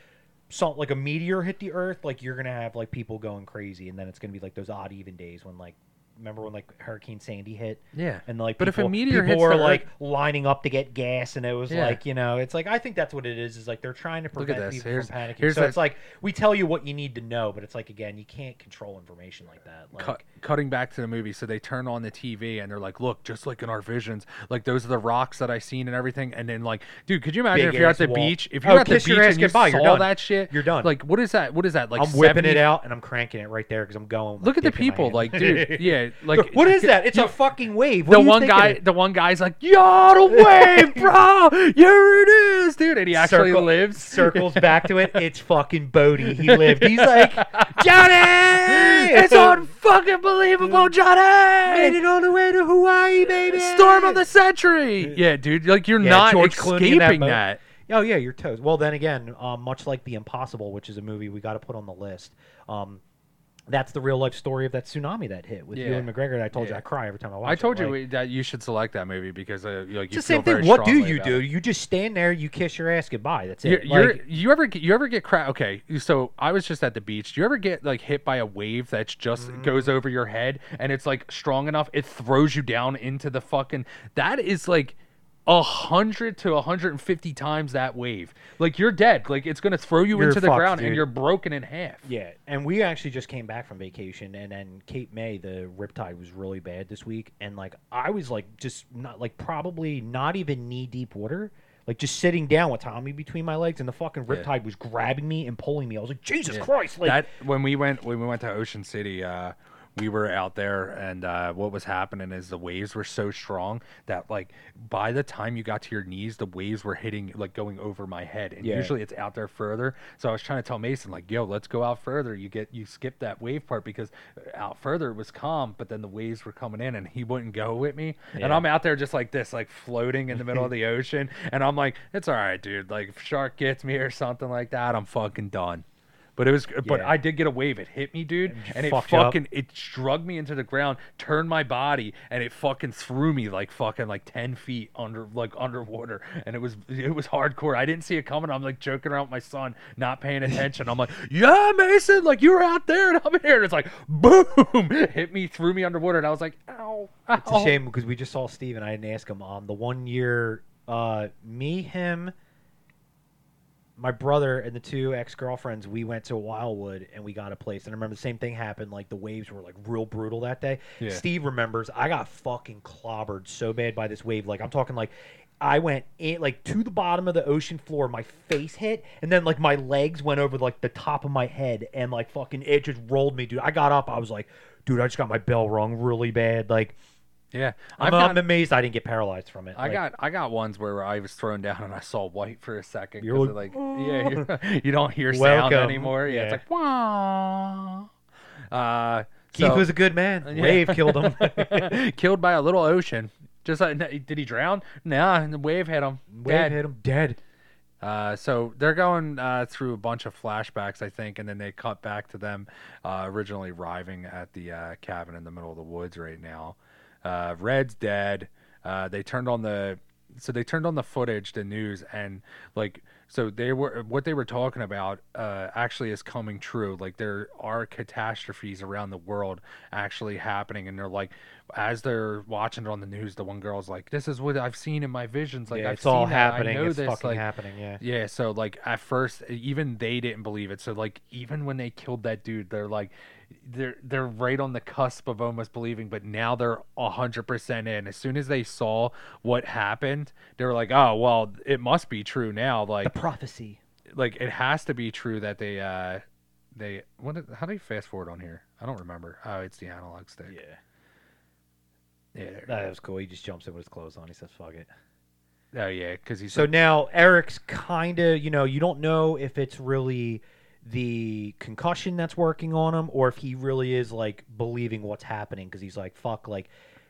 some like a meteor hit the earth, like you're gonna have like people going crazy, and then it's gonna be like those odd even days when like remember when like Hurricane Sandy hit, yeah. and like But if a people, meteor people hits were the like Earth- lining up to get gas, and it was Yeah. like you know, it's like I think that's what it is. Is like they're trying to at prevent this. people Here's- from panicking. here's so that- it's like we tell you what you need to know, but it's like again, you can't control information like that. Like, Cut, cutting back to the movie, so they turn on the TV and they're like, "Look, just like in our visions, like those are the rocks that I seen and everything." And then like, dude, could you imagine Big if you're at ass the wall. beach? If Oh, you're at the kiss beach your ass and you goodbye, you're saw done. that shit, You're done. Like, what is that? What is that? Like, I'm whipping 70 it out and I'm cranking it right there because I'm going. Look at the dick in my people, hand. like, dude, yeah, like, what is that? It's you- a fucking wave. What the one guy, the one guy's like, "Yo, the wave, bro! Here it is, dude!" And he actually Circle- lives. circles back to it. It's fucking Bodhi. He lived. He's like Johnny. it's unfucking believable, Johnny! Made it all the way to Hawaii, baby. Storm of the century. Yeah, dude, like you're Yeah, not George in that escaping that. Oh yeah, you're toast. Well, then again, um, much like The Impossible, which is a movie we got to put on the list. Um, that's the real life story of that tsunami that hit with Yeah. Ewan McGregor. That I told you I cry every time I watch. It. I it, told you like- that you should select that movie because uh, like you It's the same thing. What do you do? it. You just stand there, you kiss your ass goodbye. That's You're, it. you're, Like, you ever get, you ever get cra- okay so i was just at the beach do you ever get like hit by a wave that just Mm. goes over your head and it's like strong enough it throws you down into the fucking that is like a hundred to a hundred and fifty times that wave like you're dead like it's gonna throw you You're into the fucked, ground and you're broken in half Yeah, and we actually just came back from vacation, and then Cape May, the riptide was really bad this week, and like I was like just not like probably not even knee deep water, like just sitting down with Tommy between my legs, and the fucking riptide was grabbing me and pulling me. I was like, Jesus. Christ! Like, that when we went when we went to Ocean City, uh, we were out there, and uh, what was happening is the waves were so strong that like by the time you got to your knees, the waves were hitting like going over my head, and Yeah. usually it's out there further. So I was trying to tell Mason like, "Yo, let's go out further." You get you skip that wave part because out further it was calm, but then the waves were coming in, and he wouldn't go with me, and I'm out there just like this, like floating in the middle of the ocean, and I'm like, "It's all right, dude. Like if shark gets me or something like that, I'm fucking done." But it was, but Yeah. I did get a wave. It hit me, dude, and it fucked you up. fucking it drug me into the ground, turned my body, and it fucking threw me like fucking like ten feet under like underwater, and it was it was hardcore. I didn't see it coming. I'm like joking around with my son, not paying attention. I'm like, yeah, Mason, like you were out there, and I'm here, and it's like boom, hit me, threw me underwater, and I was like, ow, ow. It's a shame because we just saw Steve and I didn't ask him. Um, the one year, uh, me, him, my brother, and the two ex girlfriends, we went to Wildwood and we got a place. And I remember the same thing happened. Like the waves were like real brutal that day. Yeah. Steve remembers I got fucking clobbered so bad by this wave. Like I'm talking like. I went in like to the bottom of the ocean floor. My face hit, and then like my legs went over like the top of my head, and like fucking it just rolled me, dude. I got up. I was like, dude, I just got my bell rung really bad. Like yeah, I'm, I've I'm amazed I didn't get paralyzed from it. I Like, got I got ones where I was thrown down and I saw white for a 2nd You're because like, like, yeah, you don't hear sound anymore. Yeah, it's Yeah. like wah. Uh, Keith so- was a good man. Yeah. Wave killed him. killed by a little ocean. Just like, did he drown? Nah, the wave hit him. Wave Dead. hit him dead. Uh, so they're going uh, through a bunch of flashbacks, I think, and then they cut back to them uh, originally arriving at the uh, cabin in the middle of the woods right now. Uh, Red's dead. Uh, they turned on the so they turned on the footage, the news, and like so they were what they were talking about uh, actually is coming true. Like there are catastrophes around the world actually happening, and they're like as they're watching it on the news, the one girl's like, "This is what I've seen in my visions. Like yeah, I've it's all seen that. happening. I know it's this. fucking like, happening. Yeah. yeah, so like at first, even they didn't believe it. So like even when they killed that dude, they're like, they're they're right on the cusp of almost believing, but now they're hundred percent in. As soon as they saw what happened, they were like, "Oh, well, it must be true now." Like The prophecy. like it has to be true that they uh they what? Is, how do you fast forward on here? I don't remember. Oh, it's the analog stick. Yeah. Yeah. That was cool. He just jumps in with his clothes on. He says, "Fuck it." Oh yeah, because he's So like, now Eric's kind of, you know, you don't know if it's really the concussion that's working on him or if he really is like believing what's happening because he's like, fuck, like,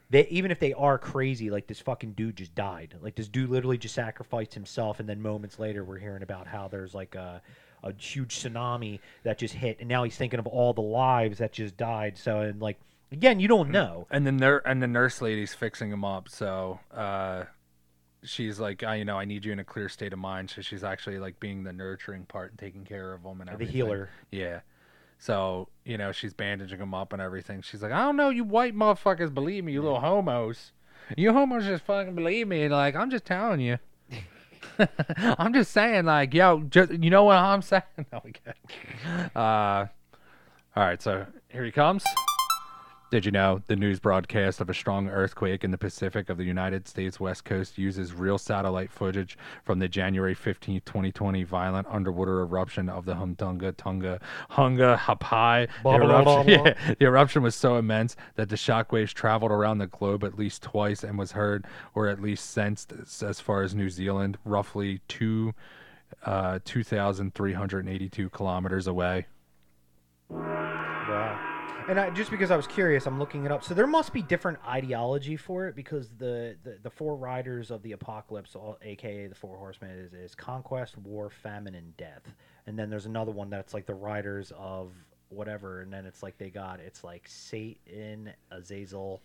they, even if they are crazy, like this fucking dude just died. Like this dude literally just sacrificed himself, and then moments later we're hearing about how there's like a, a huge tsunami that just hit, and now he's thinking of all the lives that just died. So and like again, you don't know. and the nur- and the nurse lady's fixing him up. So uh, she's like, I, you know, I need you in a clear state of mind. So she's actually like being the nurturing part and taking care of him and everything. The healer. Yeah. So you know, she's bandaging him up and everything. She's like, I don't know, you white motherfuckers believe me, you little homos. You homos just fucking believe me. Like I'm just telling you. I'm just saying, like, yo, just you know what I'm saying. No, we can't. Uh, all right, so here he comes. Did you know the news broadcast of a strong earthquake in the Pacific of the United States West Coast uses real satellite footage from the January 15, 2020 violent underwater eruption of the Humdunga Tunga Hunga Hapai? Blah, the, blah, eruption, blah. yeah, the eruption was so immense that the shockwaves traveled around the globe at least twice and was heard or at least sensed as- as far as New Zealand, roughly two uh, 2,382 kilometers away. Wow. And I, just because I was curious, I'm looking it up. So there must be different ideology for it because the, the, the four riders of the apocalypse, all, aka the four horsemen, is, is conquest, war, famine, and death. And then there's another one that's like the riders of whatever, and then it's like they got it's like Satan, Azazel,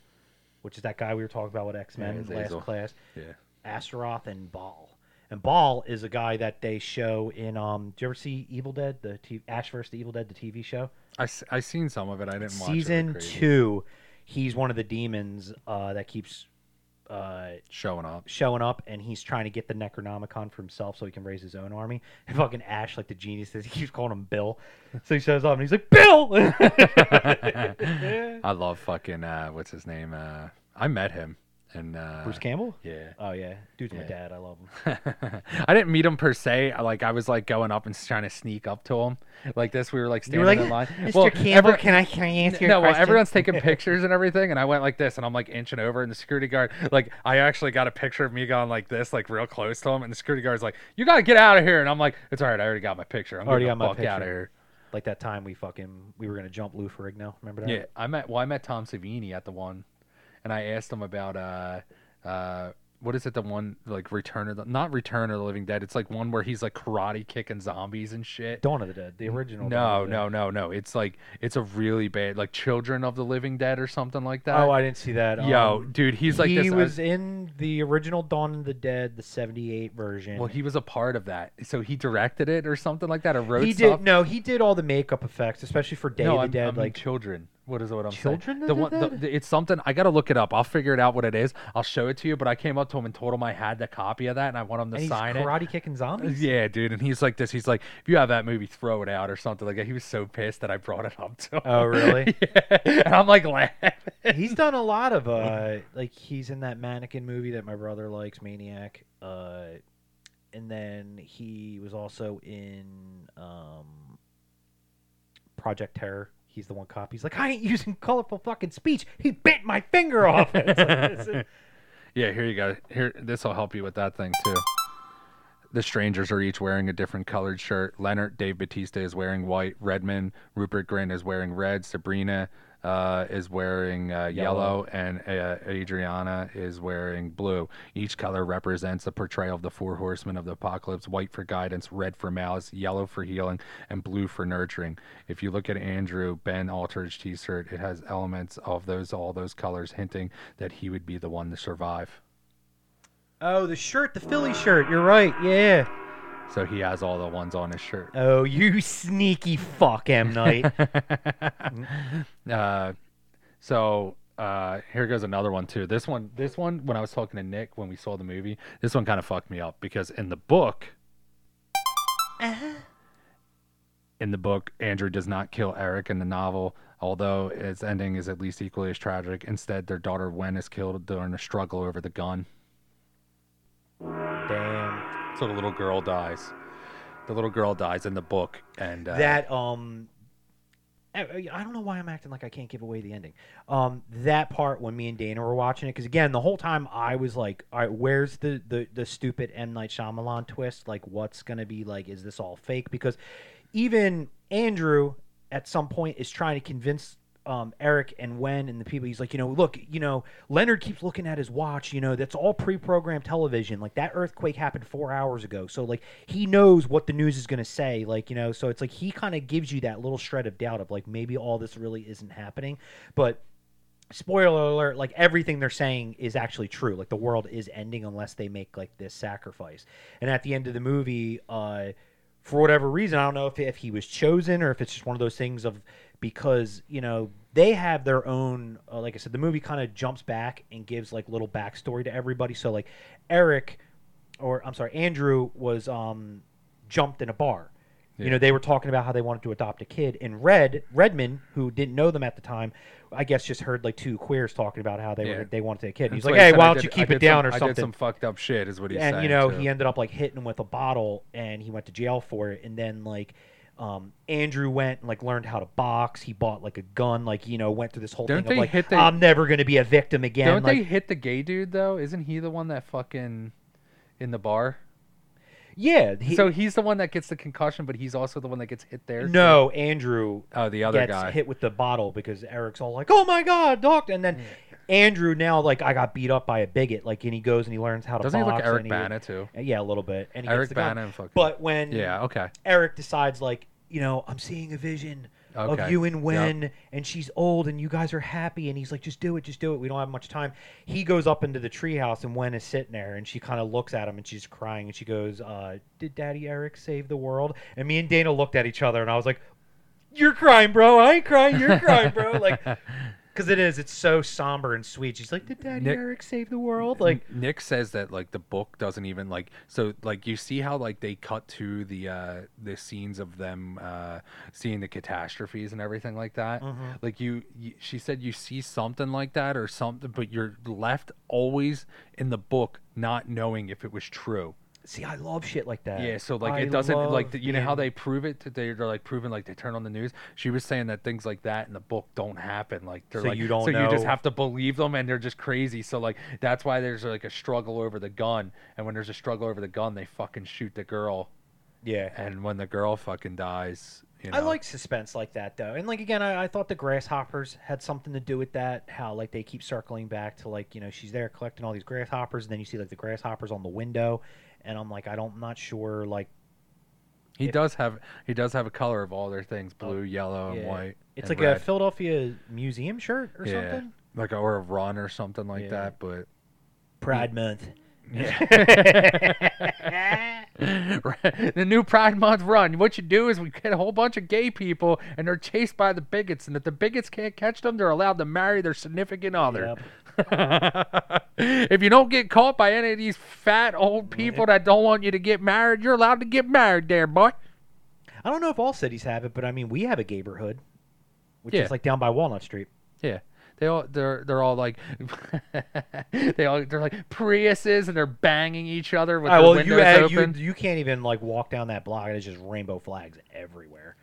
which is that guy we were talking about with X Men Yeah, last class, Yeah. Astaroth, and Baal. And Baal is a guy that they show in um. Do you ever see Evil Dead, the T- Ash vs. the Evil Dead, the TV show? I, I seen some of it. I didn't watch it. season crazy. two, he's one of the demons uh, that keeps uh, showing up. showing up, and he's trying to get the Necronomicon for himself so he can raise his own army. And fucking Ash, like the genius, is he keeps calling him Bill. So he shows up and he's like, "Bill." I love fucking uh, what's his name? Uh, I met him and uh, Bruce Campbell. Yeah. Oh yeah, dude's my dad. I love him. I didn't meet him per se. I, Like I was like going up and trying to sneak up to him, like this. We were like standing were like, in line. Mr. Well, Campbell, every- can I can I answer your question? no, well, everyone's taking pictures and everything, and I went like this, and I'm like inching over, and the security guard, like, I actually got a picture of me going like this, like real close to him, and the security guard's like, "You gotta get out of here," and I'm like, "It's all right, I already got my picture. I'm Already got my fuck out of picture. here." like that time we fucking we were gonna jump Lou Ferrigno. Remember that? Yeah, I met well, I met Tom Savini at the one, and I asked him about uh, uh, what is it? The one like Return of the not Return of the Living Dead. It's like one where he's like karate kicking zombies and shit. Dawn of the Dead, the original. No, the no, no, no. It's like it's a really bad like Children of the Living Dead or something like that. Oh, I didn't see that. Yo, Um, dude, he's like he this. Was in the original Dawn of the Dead, the '78 version. well, he was a part of that, so he directed it or something like that, or wrote he stuff. did no, he did all the makeup effects, especially for Day no, of the I'm, Dead. I mean like children. What is it, what I'm Children saying? The one, the- the- it's something. I gotta look it up. I'll figure it out what it is. I'll show it to you. But I came up to him and told him I had the copy of that, and I want him to and he's sign it. karate kicking zombies. Yeah, dude. And he's like this. He's like, if you have that movie, throw it out or something like that. He was so pissed that I brought it up to him. Oh, really? yeah. And I'm like laughing. he's done a lot of uh, like he's in that mannequin movie that my brother likes, Maniac. Uh, and then he was also in um, Project Terror. He's the one cop. He's like, I ain't using colorful fucking speech. He bit my finger off. Like. Yeah, here you go. Here, this will help you with that thing too. The strangers are each wearing a different colored shirt. Leonard, Dave Batista is wearing white. Redman, Rupert Grint is wearing red. Sabrina uh, is wearing uh, yellow, Yellow. and uh, Adriana is wearing blue. Each color represents a portrayal of the four horsemen of the apocalypse: white for guidance, red for malice, yellow for healing, and blue for nurturing. If you look at Andrew Ben Aldridge T-shirt, it has elements of those all those colors, hinting that he would be the one to survive. oh, the shirt, the Philly shirt. You're right. Yeah. So he has all the ones on his shirt. Oh, you sneaky fuck, M Night. uh, so uh, here goes another one too. This one, this one, when I was talking to Nick when we saw the movie, this one kind of fucked me up because in the book, in the book, Andrew does not kill Eric in the novel, although its ending is at least equally as tragic. Instead, their daughter Wen is killed during a struggle over the gun. So the little girl dies. The little girl dies in the book, and uh, that um I I don't know why I'm acting like I can't give away the ending. Um, that part when me and Dana were watching it, because again, the whole time I was like, "All right, where's the, the the stupid M Night Shyamalan twist? Like, what's gonna be like? Is this all fake?" Because even Andrew at some point is trying to convince um, Eric and Wen and the people. He's like, you know, look, you know, Leonard keeps looking at his watch. You know, that's all pre-programmed television. Like that earthquake happened four hours ago, so like he knows what the news is going to say. Like you know, so it's like he kind of gives you that little shred of doubt of like maybe all this really isn't happening, but. Spoiler alert, like everything they're saying is actually true. Like the world is ending unless they make like this sacrifice. And at the end of the movie, uh, for whatever reason, I don't know if, if he was chosen or if it's just one of those things of because you know they have their own. Uh, like I said, the movie kind of jumps back and gives like little backstory to everybody. So like Eric, or I'm sorry, Andrew was um jumped in a bar. You know, they were talking about how they wanted to adopt a kid, and Red Redman, who didn't know them at the time, I guess just heard like two queers talking about how they Yeah. were they wanted a kid. And he's like, "Hey, why don't did- you keep it down some- or I did something?" some fucked up shit, is what he's and saying. you know too. he ended up like hitting him with a bottle and he went to jail for it and then like um, Andrew went and like learned how to box. He bought like a gun, like you know, went through this whole Don't thing they of like hit the- I'm never going to be a victim again. Don't like, they hit the gay dude though? Isn't he the one that fucking in the bar? yeah. He, so he's the one that gets the concussion, but he's also the one that gets hit there. no, Andrew Oh, the other gets guy. hit with the bottle because Eric's all like, "Oh my god, doctor!" And then Andrew now like I got beat up by a bigot, like, and he goes and he learns how to Doesn't he box. look Eric and Bana too? Yeah, a little bit. And he Eric the gun. Bana fucking- But when Yeah. Okay. Eric decides like, you know, I'm seeing a vision Okay. of you and Yep. Wen, and she's old, and you guys are happy, and he's like, just do it, just do it. We don't have much time. He goes up into the treehouse, and Wen is sitting there, and she kind of looks at him, and she's crying, and she goes, uh, "Did Daddy Eric save the world?" And me and Dana looked at each other, and I was like, "You're crying, bro. I ain't crying. You're crying, bro." Like. Because it is, it's so somber and sweet. She's like, "Did Daddy Nick- Eric save the world?" Like, Nick says that like the book doesn't even like so like you see how like they cut to the uh the scenes of them uh seeing the catastrophes and everything like that Mhm. like you, you she said you see something like that or something but you're left always in the book not knowing if it was true see, I love shit like that. yeah so like I it doesn't like the, you know how they prove it? They're, they're like proving like they turn on the news? She was saying that things like that in the book don't happen like they're So like you don't so you just know- have to believe them and they're just crazy. So like that's why there's like a struggle over the gun. And when there's a struggle over the gun they fucking shoot the girl. Yeah. and when the girl fucking dies you know. I like suspense like that though, and like again, I, I thought the grasshoppers had something to do with that. How like they keep circling back to like you know she's there collecting all these grasshoppers, and then you see like the grasshoppers on the window, and I'm like I don't, I'm not sure like he if- does have he does have a color of all their things oh, blue yellow and Oh, white it's and like a. Philadelphia museum shirt or yeah something. like or a run or something like Yeah. that but Pride Month. the new Pride Month run. What you do is we get a whole bunch of gay people, and they're chased by the bigots. And if the bigots can't catch them, they're allowed to marry their significant other. if you don't get caught by any of these fat old people that don't want you to get married, you're allowed to get married, there, boy. I don't know if all cities have it, but I mean we have a neighborhood, which Yeah. is like down by Walnut Street. Yeah. They all they're they're all like they all they're like Priuses and they're banging each other with All right, their well, you, windows uh, open. you you can't even like walk down that block, and it's just rainbow flags everywhere.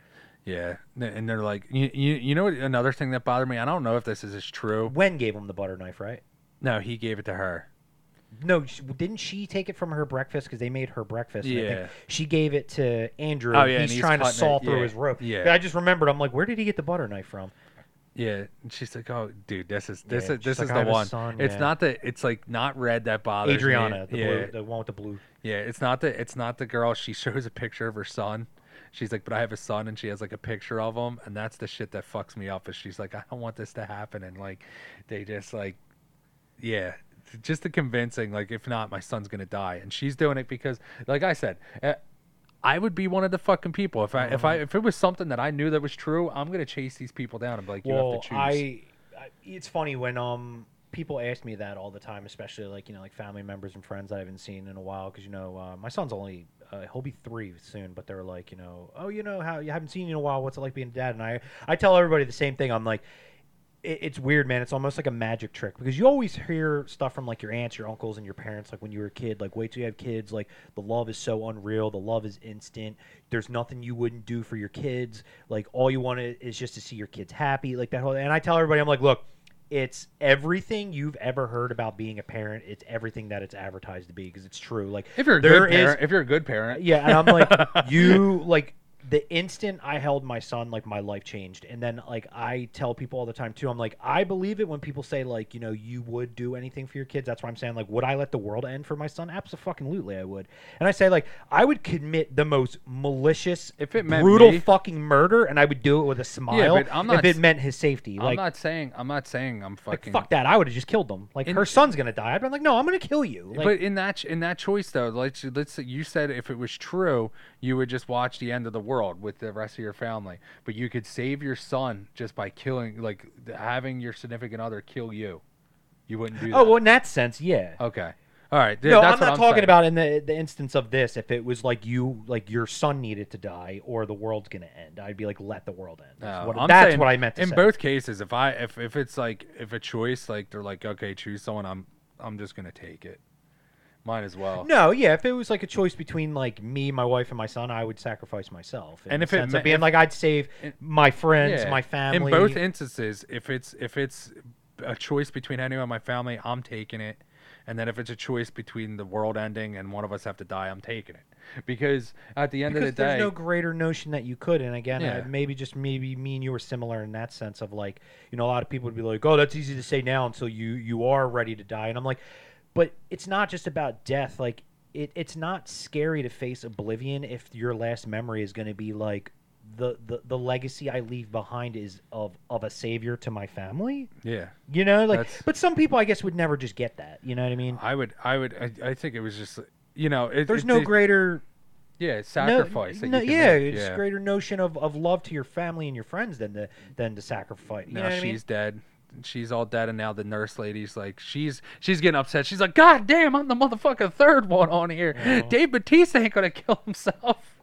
Yeah, and they're like, you, you, you know what? Another thing that bothered me. I don't know if this is, is true. Wen gave him the butter knife, right? No, he gave it to her. No, didn't she take it from her breakfast because they made her breakfast? and I think Yeah. she gave it to Andrew. Oh, and yeah, and he's, he's trying to cutting it, saw through yeah, his rope. yeah. I just remembered. I'm like, where did he get the butter knife from? Yeah, and she's like, "Oh, dude, this is this Yeah, is this is like, "I the have a one. son," It's yeah. not the. It's like not red that bothers me. Adriana, the yeah, blue, the one with the blue. yeah. It's not the. It's not the girl. She shows a picture of her son. She's like, but I have a son, and she has like a picture of him, and that's the shit that fucks me up. Is she's like, I don't want this to happen, and like, they just like, yeah, just the convincing. Like, if not, my son's gonna die, and she's doing it because, like I said. Uh, I would be one of the fucking people if I if Uh-huh. I if it was something that I knew that was true. I'm gonna chase these people down and be like, you well, have to choose. I, I. It's funny when um people ask me that all the time, especially like you know like family members and friends I haven't seen in a while. Because you know uh, my son's only uh, he'll be three soon, but they're like you know oh you know how you haven't seen you in a while. What's it like being a dad? And I I tell everybody the same thing. I'm like. It- It's weird, man. It's almost like a magic trick because you always hear stuff from like your aunts, your uncles, and your parents. Like when you were a kid, like wait till you have kids. Like the love is so unreal. The love is instant. There's nothing you wouldn't do for your kids. Like all you want is just to see your kids happy. Like that whole. And I tell everybody, I'm like, look, it's everything you've ever heard about being a parent. It's everything that it's advertised to be because it's true. Like If you're a good is- parent, if you're a good parent, yeah, and I'm like, you like the instant I held my son, like my life changed. And then like I tell people all the time too, I'm like, I believe it when people say like, you know, you would do anything for your kids. That's why I'm saying like, would I let the world end for my son? Absolutely, I would. And I say like, I would commit the most malicious, If it meant brutal me- fucking murder, and I would do it with a smile. but I'm not if it meant his safety. I'm Like, not saying I'm not saying I'm like fucking fuck that. I would have just killed them. Like In- her son's gonna die. I'd be like, no, I'm gonna kill you. Like, but in that in that choice though, let's let's you said if it was true, you would just watch the end of the world with the rest of your family. But you could save your son just by killing, like having your significant other kill you. You wouldn't do oh, that. oh well, in that sense, yeah. okay. All right. th- No, that's I'm what not talking saying. about in the the instance of this. If it was like you, like your son needed to die, or the world's gonna end, I'd be like, let the world end. That's, No, what, I'm that's what I meant to in say. both cases. If I if if it's like if a choice, like they're like okay, choose someone. I'm I'm just gonna take it. Might as well. No, yeah. If it was like a choice between like me, my wife, and my son, I would sacrifice myself. And if it me- of being if- like, I'd save my friends, Yeah. my family. In both instances, if it's if it's a choice between anyone in my family, I'm taking it. And then if it's a choice between the world ending and one of us have to die, I'm taking it. Because at the end because of the day, there's no greater notion that you could. And again, Yeah. uh, maybe just maybe me and you were similar in that sense of like, you know, a lot of people would be like, oh, that's easy to say now until you you are ready to die. And I'm like, but it's not just about death. Like, it, it's not scary to face oblivion if your last memory is going to be like. The, the, the legacy I leave behind is of, of a savior to my family, yeah, you know. Like, That's- but some people, I guess, would never just get that. You know what I mean? I would, I would, I, I think it was just, you know, it, There's it- no it- great yeah no- sacrifice. no, can yeah, make, it's yeah. greater notion of, of love to your family and your friends than the than the sacrifice. You now she's I mean? dead. She's all dead, and now the nurse lady's like, she's she's getting upset. She's like, God damn, I'm the motherfucking third one on here. Oh. Dave Batista ain't gonna kill himself.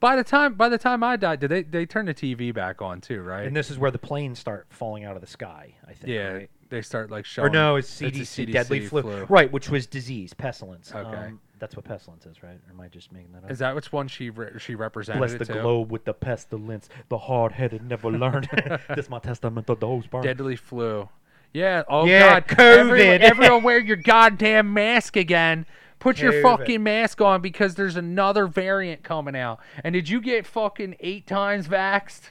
By the time by the time I died, did they they turn the TV back on too, right? And this is where the planes start falling out of the sky. I think. yeah, right? they start like Or showing. no, it's a CDC, deadly CDC flu. right? Which was disease, pestilence. Okay. Um, that's what pestilence is, right? Or am I just making that up? Is that which one she re- she represented? Bless the to? globe with the pestilence. The hard-headed never learned. this my testament of the whole. Deadly flu. Yeah. Oh Yeah, God. Everyone, COVID. everyone wear your goddamn mask again. Put your fucking mask on because there's another variant coming out. And did you get fucking eight times vaxxed?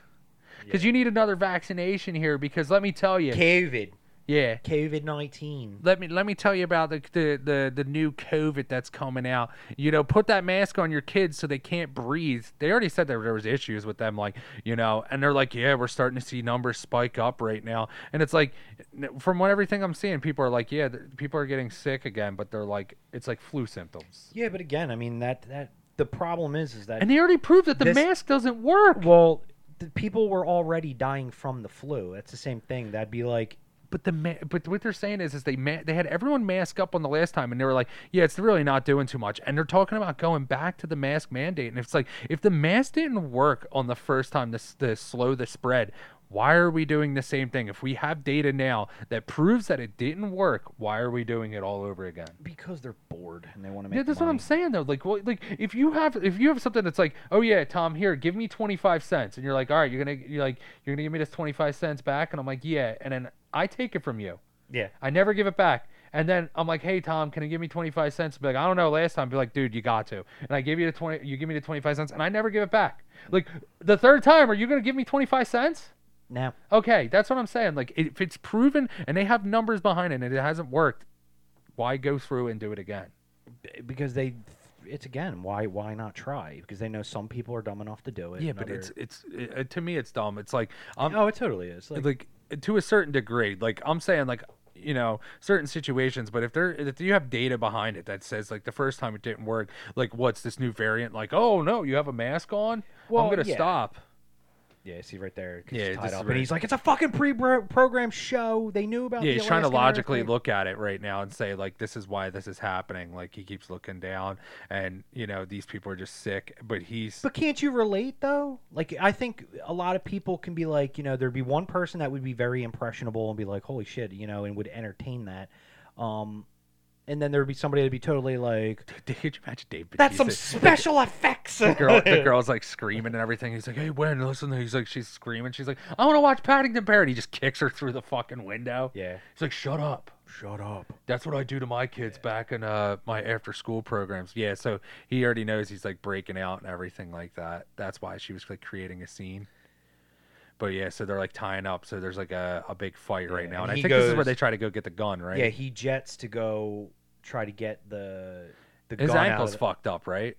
Because you need another vaccination here. Because let me tell you, COVID. Yeah. COVID nineteen. Let me let me tell you about the, the the the new COVID that's coming out. You know, put that mask on your kids so they can't breathe. They already said that there was issues with them, like you know, and they're like, yeah, we're starting to see numbers spike up right now. And it's like, from what everything I'm seeing, people are like, yeah, people are getting sick again, but they're like, it's like flu symptoms. Yeah, but again, I mean that that the problem is is that And they already proved that the This- mask doesn't work. Well, the people were already dying from the flu. That's the same thing. That'd be like, But the ma- but what they're saying is is they ma- they had everyone mask up on the last time and they were like yeah it's really not doing too much and they're talking about going back to the mask mandate and it's like if the mask didn't work on the first time to, to slow the spread why are we doing the same thing if we have data now that proves that it didn't work why are we doing it all over again because they're bored and they want to make. yeah, that's what I'm saying though. Like, well, like if you have if you have something that's like, oh yeah, Tom, here, give me 25 cents, and you're like, all right, you're gonna you're like you're gonna give me this 25 cents back, and I'm like, yeah, and then I take it from you. Yeah. I never give it back. And then I'm like, hey Tom, can you give me 25 cents? Be like, I don't know. Last time, be like, dude, you got to. And I give you the 20. You give me the 25 cents, and I never give it back. Like the third time, are you gonna give me 25 cents? No. Okay, that's what I'm saying. Like if it's proven and they have numbers behind it and it hasn't worked, why go through and do it again? because they, it's again, why why not try? Because they know some people are dumb enough to do it. Yeah, but other- it's it's it, to me it's dumb. It's like I'm oh, it totally is. Like, like to a certain degree. Like I'm saying like you know certain situations, but if there if you have data behind it that says like the first time it didn't work, like what's this new variant? Like oh no, you have a mask on. Well, I'm gonna yeah. stop. Yeah, see right there. Yeah, he's tied this is up. right- And he's like, it's a fucking pre-programmed show. They knew about. Yeah, the he's trying to Alaskan logically earthquake." look at it right now and say like this is why this is happening. Like he keeps looking down, and you know these people are just sick. But he's But can't you relate though? Like I think a lot of people can be like, you know, there'd be one person that would be very impressionable and be like, "Holy shit," you know, and would entertain that. Um, and then there would be somebody that'd be totally like, Dude, could you imagine Dave? "That's some special effects." The girl, the girl's like screaming and everything. He's like, "Hey, Wen, listen." He's like, she's screaming. She's like, "I want to watch Paddington Bear." And he just kicks her through the fucking window. Yeah. He's like, "Shut up." Shut up. That's what I do to my kids back in uh, my after school programs. Yeah, so he already knows he's like breaking out and everything like that. That's why she was like creating a scene. But yeah, so they're like tying up. So there's like a, a big fight right Yeah, now. and And I think this is where they try to go get the gun, right? Yeah, he jets to go try to get the the his ankle's fucked up, right?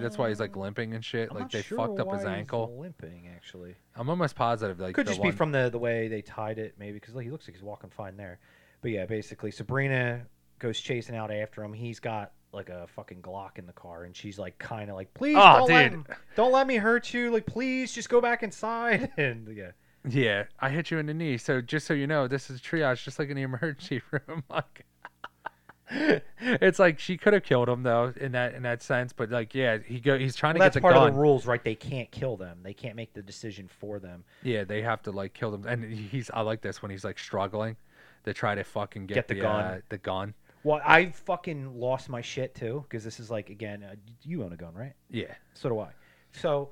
That's why he's like Um, limping and shit. I'm like they sure fucked up his he's ankle. Limping, actually. I'm almost positive. Like Could just one... be from the the way they tied it, maybe because like, he looks like he's walking fine there. But yeah, basically, Sabrina goes chasing out after him. He's got like a fucking Glock in the car, and she's like, kind of like, please, Aw, don't, let dude. him- don't let me hurt you. Like, please, just go back inside. And yeah, Yeah, I hit you in the knee. So just so you know, this is triage, just like in the emergency room. Like, it's like she could have killed him though, in that in that sense. But like, yeah, he go. He's trying well, to that's get the part gun. of the rules, right? They can't kill them. They can't make the decision for them. Yeah, they have to like kill them. And he's. I like this when he's like struggling. to try to fucking get, Get the the, gun. Uh, the gun. Well, I fucking lost my shit too because this is like again, uh, you own a gun, right? Yeah. So do I. So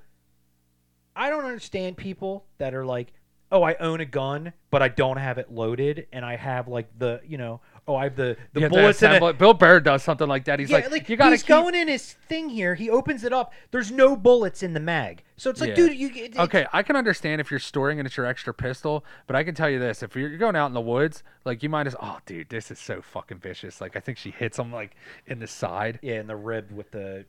I don't understand people that are like, "Oh, I own a gun, but I don't have it loaded, and I have like the, you know, oh, I have the the to bullets in it." Bill Burr does something like that. He's yeah, like, you gotta he's keep... going in his thing here. He opens it up. There's no bullets in the mag, so it's like, Yeah. dude, you it- Okay, I can understand if you're storing it it's your extra pistol, but I can tell you this: if you're going out in the woods, like you might as oh, dude, this is so fucking vicious. Like I think she hits him like in the side. yeah, in the rib with the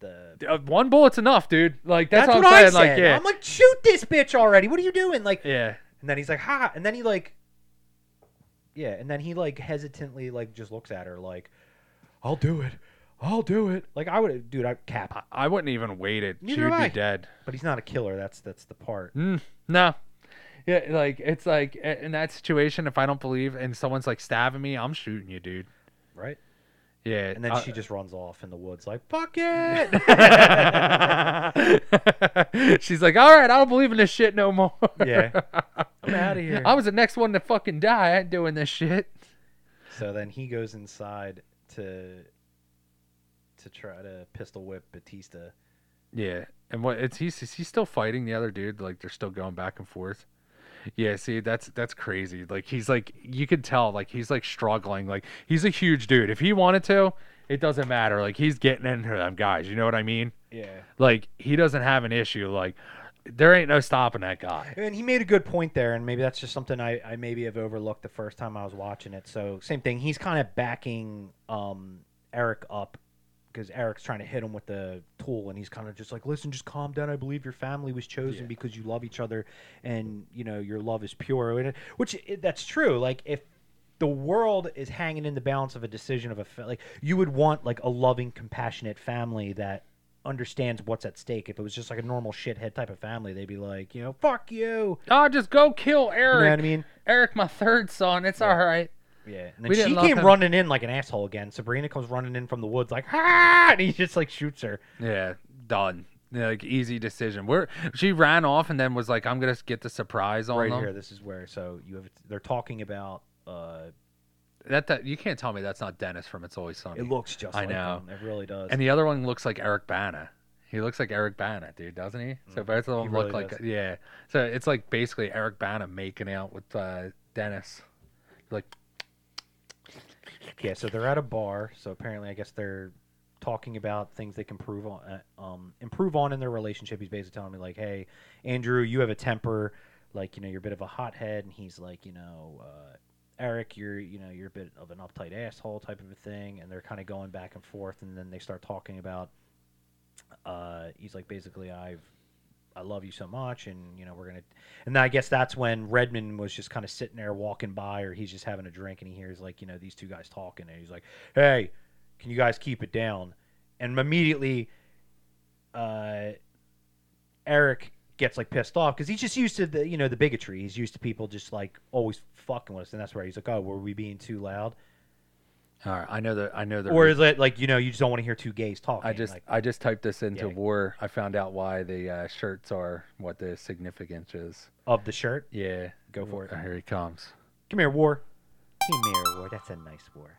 the. Uh, one bullet's enough, dude. Like that's, That's what I'm I saying. said. Like yeah, I'm like, shoot this bitch already. What are you doing? Like, yeah, And then he's like, "Ha!" And then he like, yeah. And then he like hesitantly like just looks at her like, "I'll do it. I'll do it." Like I would, dude. I cap. I, I wouldn't even wait it. she would have be I. dead. But he's not a killer. That's that's the part. Mm, no. Yeah, like it's like in that situation, if I don't believe and someone's like stabbing me, I'm shooting you, dude. Right. Yeah, And then uh, she just runs off in the woods like, "Fuck it." She's like, all right, I don't believe in this shit no more. Yeah. I'm out of here. I was the next one to fucking die. I ain't doing this shit. so then he goes inside to to try to pistol whip Batista. Yeah, and what it's he's he's still fighting the other dude? Like they're still going back and forth. Yeah, see, that's that's crazy. Like he's like you could tell, like he's like struggling. Like he's a huge dude. If he wanted to, it doesn't matter. Like he's getting into them guys. You know what I mean? Yeah. Like he doesn't have an issue. Like there ain't no stopping that guy. And he made a good point there, and maybe that's just something I, I maybe have overlooked the first time I was watching it. So same thing. He's kind of backing um, Eric up because Eric's trying to hit him with the tool, and he's kind of just like, "Listen, just calm down. I believe your family was chosen Yeah. because you love each other, and you know your love is pure." And Which that's true. Like if the world is hanging in the balance of a decision of a fa- like you would want like a loving, compassionate family that understands what's at stake. If it was just like a normal shithead type of family, they'd be like, you know, fuck you. Oh, just go kill You Eric. know what I mean? Eric, my third son. It's all right. Yeah. And then We she didn't love came him. running in like an asshole again. Sabrina comes running in from the woods like, ha! And he just like shoots her. Yeah, done. Yeah, like easy decision. Where she ran off and then was like, "I'm gonna get the surprise on right them." here. This is where. So you have. They're talking about. uh That, that you can't tell me that's not Dennis from It's Always Sunny. It looks just. I like know. him. It really does. and the other one looks like Eric Bana. He looks like Eric Bana, dude, doesn't he? So both of them Mm. He look really like does. yeah. So it's like basically Eric Bana making out with uh, Dennis. Like Yeah, so they're at a bar. So apparently, I guess they're talking about things they can improve on, uh, um, improve on in their relationship. He's basically telling me like, "Hey, Andrew, you have a temper, like you know, you're a bit of a hothead," and he's like, you know, uh, Eric, you're you know, you're a bit of an uptight asshole type of a thing, and they're kind of going back and forth, and then they start talking about. Uh, he's like, basically, I've I love you so much, and you know we're gonna. And I guess that's when Redmond was just kind of sitting there walking by, or he's just having a drink, and he hears like you know these two guys talking, and he's like, "Hey, can you guys keep it down?" And immediately, uh, Eric gets like pissed off because he's just used to the you know the bigotry. He's used to people just like always fucking with us, and that's where he's like, oh, were we being too loud? All right, I know that. I know that. Or is it like you know you just don't want to hear two gays talking? I just like, I just typed this into Yeah. war. I found out why the uh, shirts are what the significance is. of the shirt. Yeah, Go for it. Here he comes. Come here, war. Come here, war. That's a nice war.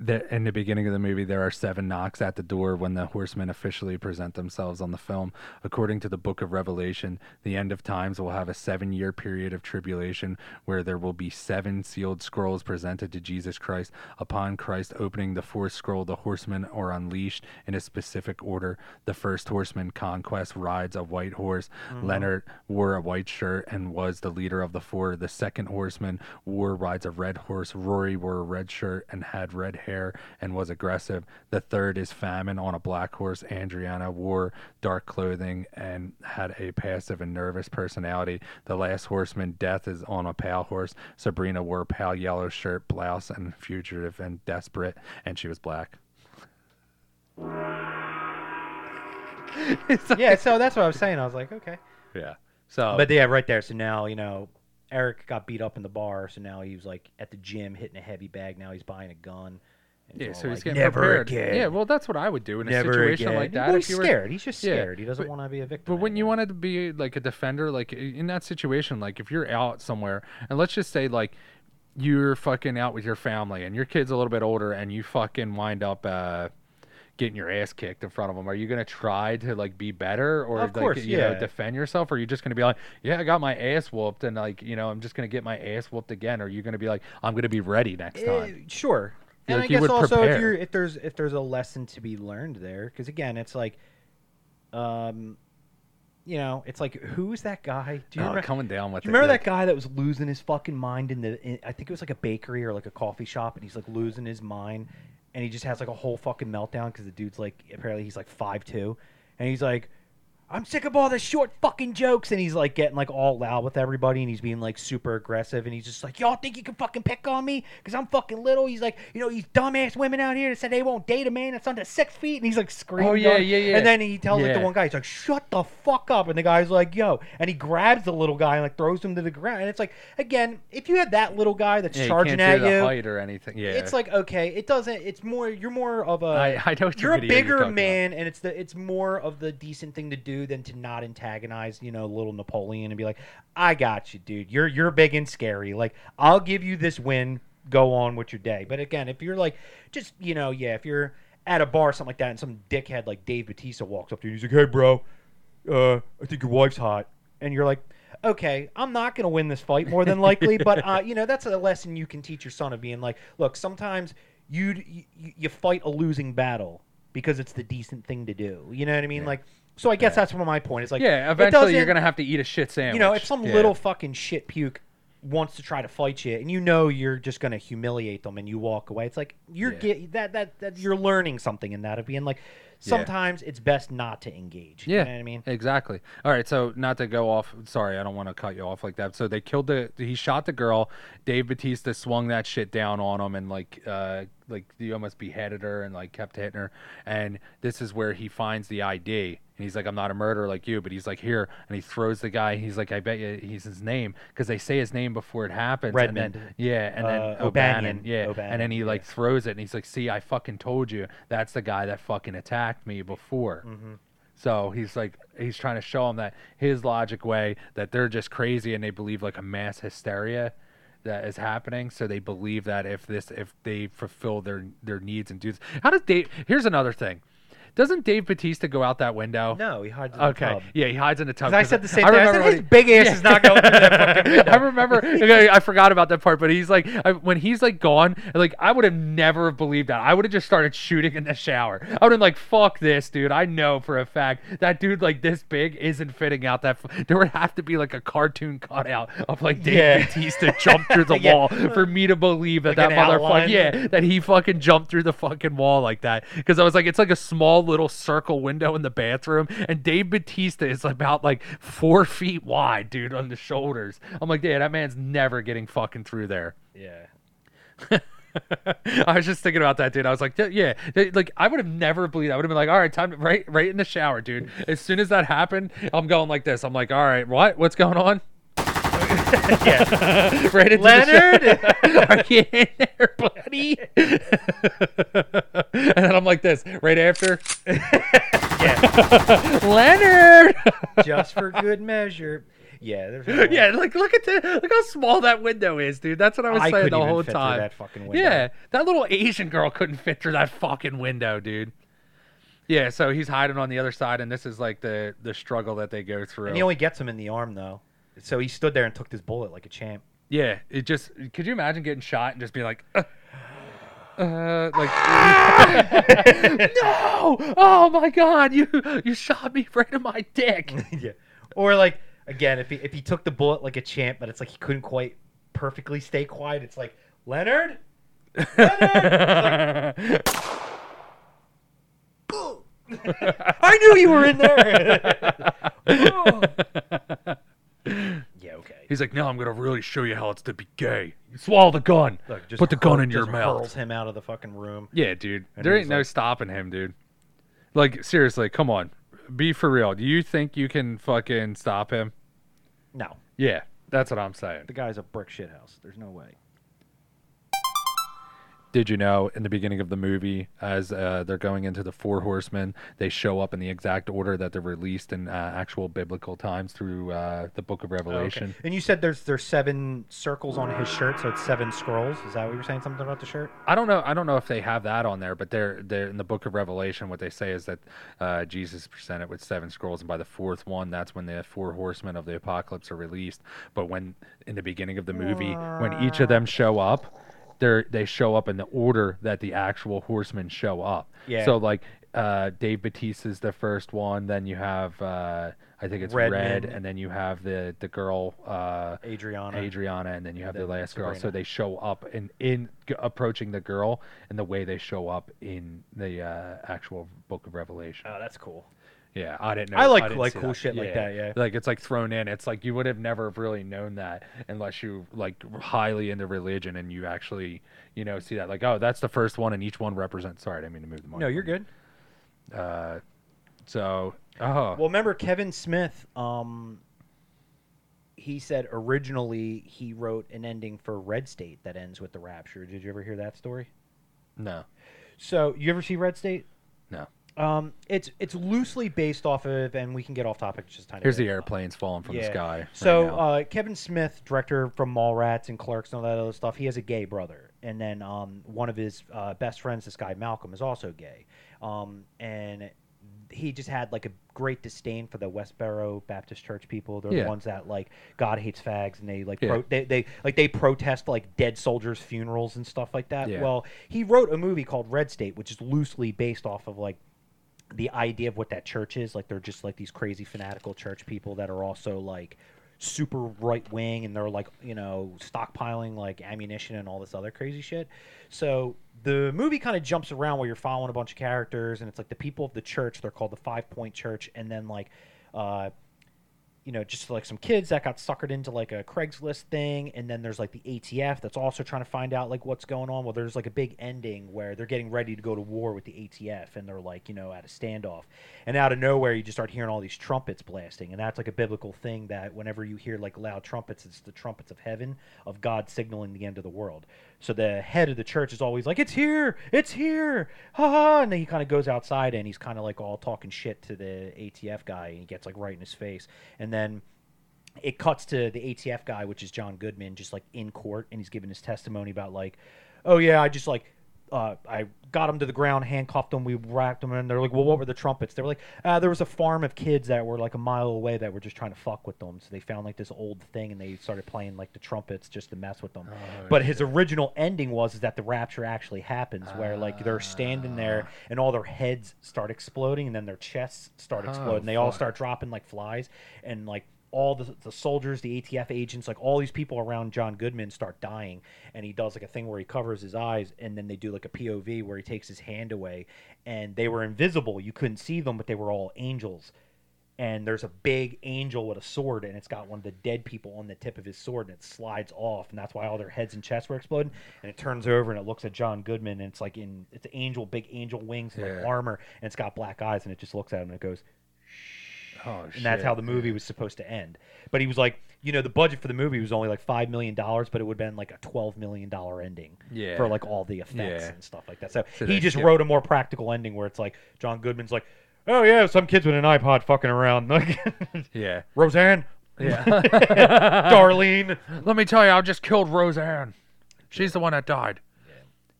The, in the beginning of the movie, there are seven knocks at the door when the horsemen officially present themselves on the film. According to the book of Revelation, the end of times will have a seven year period of tribulation where there will be seven sealed scrolls presented to Jesus Christ. Upon Christ opening the fourth scroll, the horsemen are unleashed in a specific order. The first horseman, Conquest, rides a white horse. Mm-hmm. Leonard wore a white shirt and was the leader of the four. The second horseman, War, rides a red horse. Rory wore a red shirt and had red hair and was aggressive. The third is Famine on a black horse. Andriana wore dark clothing and had a passive and nervous personality. The last horseman, Death, is on a pale horse. Sabrina wore a pale yellow shirt, blouse, and fugitive and desperate, and she was black. yeah, so that's what I was saying. I was like, okay. Yeah. So, But yeah, right there. So now you know Eric got beat up in the bar, so now he was like at the gym hitting a heavy bag. Now he's buying a gun. Yeah, so he's like, getting never prepared. again. Yeah, well, that's what I would do in a never situation again. like that. Well, if he's you were, scared. He's just Yeah, scared. He doesn't want to be a victim. But when you anymore. wanted to be like a defender, like in that situation, like if you're out somewhere, and let's just say like you're fucking out with your family, and your kid's a little bit older, and you fucking wind up uh, getting your ass kicked in front of them, are you gonna try to like be better or Of like course, you know yeah. defend yourself, or are you just gonna be like, yeah, I got my ass whooped, and like you know I'm just gonna get my ass whooped again, or are you gonna be like, I'm gonna be ready next Eh, time? sure. And like I guess also if you're if there's if there's a lesson to be learned there, because again, it's like, um, you know, it's like who's that guy? Do you Oh, remember? coming down with Do you remember that guy that was losing his fucking mind in the? In, I think it was like a bakery or like a coffee shop, and he's like losing his mind, and he just has like a whole fucking meltdown because the dude's like apparently he's like five two, and he's like, I'm sick of all the short fucking jokes, and he's like getting like all loud with everybody, and he's being like super aggressive, and he's just like, y'all think you can fucking pick on me because I'm fucking little? He's like, you know, these dumbass women out here that said they won't date a man that's under six feet, and he's like screaming. Oh, yeah, on- yeah, yeah. And then he tells like the Yeah. one guy, he's like, shut the fuck up, and the guy's like, yo, and he grabs the little guy and like throws him to the ground, and it's like, again, if you have that little guy that's Yeah, you charging can't at do the you. height or anything. Yeah, It's like okay, it doesn't. It's more. You're more of a. I- I know what you're a video you're bigger talking about. man, and it's the. It's more of the decent thing to do than to not antagonize, you know, little Napoleon and be like, "I got you, dude. You're you're big and scary. Like, I'll give you this win. Go on with your day." But again, if you're like, just you know, yeah, if you're at a bar or something like that, and some dickhead like Dave Batista walks up to you, and he's like, "Hey, bro, uh, I think your wife's hot," and you're like. Okay, I'm not going to win this fight more than likely, but uh, you know that's a lesson you can teach your son of being like, look, sometimes you you, you fight a losing battle because it's the decent thing to do. You know what I mean? Like, so I guess that's one of my point. It's like, yeah, it eventually you're gonna have to eat a shit sandwich. you know, if some Yeah. little fucking shit puke wants to try to fight you, and you know you're just gonna humiliate them, and you walk away, it's like you're Yeah. get that that that you're learning something in that of being like, sometimes it's best not to engage. Yeah, know what I mean? exactly. All right, so not to go off. Sorry, I don't want to cut you off like that. So they killed the. He shot the girl. Dave Batista swung that shit down on him and like, uh, like he almost beheaded her and like kept hitting her. And this is where he finds the ID. And he's like, I'm not a murderer like you, but he's like, here. And he throws the guy. He's like, I bet you he's his name because they say his name before it happens. and then- Redmond. yeah, and then Uh, O'Bannon. O'Banion. Yeah, O'Bannon, and then he like throws it, and he's like, see, I fucking told you. That's the guy that fucking attacked me before. Mm-hmm. So he's like, he's trying to show him that his logic way that they're just crazy and they believe like a mass hysteria that is happening. So they believe that if this, if they fulfill their their needs and do this, how does Dave? Here's another thing. Doesn't Dave Batista go out that window? No, he hides in the Okay. tub. Yeah, he hides in the tub. I said the same I thing. I remember said his big ass is not going through that fucking window. I remember. okay, I forgot about that part, but he's like, I, when he's like gone, like I would have never believed that. I would have just started shooting in the shower. I would have been like, "Fuck this, dude! I know for a fact that dude like this big isn't fitting out that." F-. There would have to be like a cartoon cutout of like Dave Yeah. Batista jump through the Yeah. wall for me to believe that Like that motherfucker, yeah, that he fucking jumped through the fucking wall like that. Because I was like, it's like a small little circle window in the bathroom, and Dave Batista is about like four feet wide, dude, on the shoulders. I'm like, yeah, that man's never getting fucking through there. Yeah. I was just thinking about that, dude. I was like, "Yeah, yeah." Like I would have never believed. I would have been like, "All right, time to right, right in the shower, dude." As soon as that happened, I'm going like this. I'm like, "All right, what? What's going on?" yeah. right into Leonard? Are you in there, buddy? and then I'm like this right after. yeah. Leonard. Just for good measure. Yeah. There's yeah, like look at the look how small that window is, dude. That's what I was I saying the whole fit time. that fucking window. Yeah, that little Asian girl couldn't fit through that fucking window, dude. Yeah, so he's hiding on the other side, and this is like the the struggle that they go through. And he only gets him in the arm though. So he stood there and took this bullet like a champ. yeah, it just could you imagine getting shot and just being like, uh, uh, like no, oh my god, you you shot me right in my dick. yeah. Or like again, if he if he took the bullet like a champ, but it's like he couldn't quite perfectly stay quiet. It's like Leonard. I knew you were in there. Yeah. Okay. He's like, now I'm gonna really show you how it's to be gay. Swallow the gun. Look, just Put the gun in your just mouth. Hurls him out of the fucking room. Yeah, dude. And there he's ain't no like- stopping him, dude. Like seriously, come on. Be for real. Do you think you can fucking stop him? No, Yeah, that's what I'm saying. the guy's a brick shit house. There's no way. Did you know in the beginning of the movie, as uh, they're going into the Four Horsemen, they show up in the exact order that they're released in uh, actual biblical times through uh, the Book of Revelation? And you said there's there's seven circles on his shirt, so it's seven scrolls. Is that what you were saying? Something about the shirt? I don't know. I don't know if they have that on there, but they're they're in the Book of Revelation. What they say is that uh, Jesus presented with seven scrolls, and by the fourth one, that's when the four horsemen of the apocalypse are released. But when in the beginning of the movie, when each of them show up, they they show up in the order that the actual horsemen show up. Yeah. So like uh, Dave Bautista's the first one. Then you have uh, I think it's Red, and then you have the the girl. Uh, Adriana. Adriana, and then you have the then last girl. So they show up in in g- approaching the girl, and the way they show up in the uh, actual Book of Revelation. Oh, that's cool. Yeah, I didn't know. I like- didn't like see cool shit like that, yeah. like it's like thrown in. It's like you would have never really known that unless you like highly into religion and you actually you know see that like oh that's the first one and each one represents. Sorry, I didn't mean to move the mic. No, you're good. Uh, so oh Well, remember Kevin Smith? Um, he said originally he wrote an ending for Red State that ends with the rapture. Did you ever hear that story? no So you ever see Red State? no. Um, it's it's loosely based off of, and we can get off topic just a tiny. Here's bit. the airplanes falling from the sky. So now. uh, Kevin Smith, director from Mallrats and Clerks and all that other stuff, he has a gay brother, and then um, one of his uh, best friends, this guy Malcolm, is also gay, um, and he just had like a great disdain for the Westboro Baptist Church people. They're Yeah. the ones that like God hates fags, and they like Yeah. pro- they, they like they protest like dead soldiers' funerals and stuff like that. Yeah. Well, he wrote a movie called Red State, which is loosely based off of like the idea of what that church is like they're just like these crazy fanatical church people that are also like super right wing and they're like you know stockpiling like ammunition and all this other crazy shit. So the movie kind of jumps around where you're following a bunch of characters and it's like the people of the church they're called the five point church and then like uh you know, just like some kids that got suckered into like a Craigslist thing, and then there's like the ATF that's also trying to find out like what's going on. Well, there's like a big ending where they're getting ready to go to war with the ATF, and they're like, you know, at a standoff, and out of nowhere you just start hearing all these trumpets blasting, and that's like a biblical thing that whenever you hear like loud trumpets, it's the trumpets of heaven of God signaling the end of the world. So the head of the church is always like, "It's here, it's here, ha ha!" And then he kind of goes outside and he's kind of like all talking shit to the ATF guy, and he gets like right in his face, and then it cuts to the ATF guy, which is John Goodman, just like in court, and he's giving his testimony about like, oh yeah, I just like, uh, I got him to the ground, handcuffed him, we wrapped him, and they're like, well, what were the trumpets? They were like, uh, there was a farm of kids that were like a mile away that were just trying to fuck with them, so they found like this old thing and they started playing like the trumpets just to mess with them. but his original ending was is that the rapture actually happens, where like they're standing there and all their heads start exploding, and then their chests start Oh, exploding. they all start dropping like flies, and like all the, the soldiers, the ATF agents, like all these people around John Goodman start dying, and he does like a thing where he covers his eyes, and then they do like a POV where he takes his hand away, and they were invisible, you couldn't see them, but they were all angels, and there's a big angel with a sword, and it's got one of the dead people on the tip of his sword, and it slides off, and that's why all their heads and chests were exploding. And it turns over, and it looks at John Goodman, and it's like in it's an angel, big angel wings and like armor, and it's got black eyes, and it just looks at him and it goes, Oh, and that's how the movie was supposed to end. But he was like, you know, the budget for the movie was only like five million dollars, but it would have been like a twelve million dollar ending Yeah. for like all the effects Yeah. and stuff like that. So, So he just wrote a more practical ending where it's like John Goodman's like, oh yeah, some kids with an iPod fucking around, like Yeah. Roseanne, Yeah. Darlene. Let me tell you, I just killed Roseanne. She's the one that died.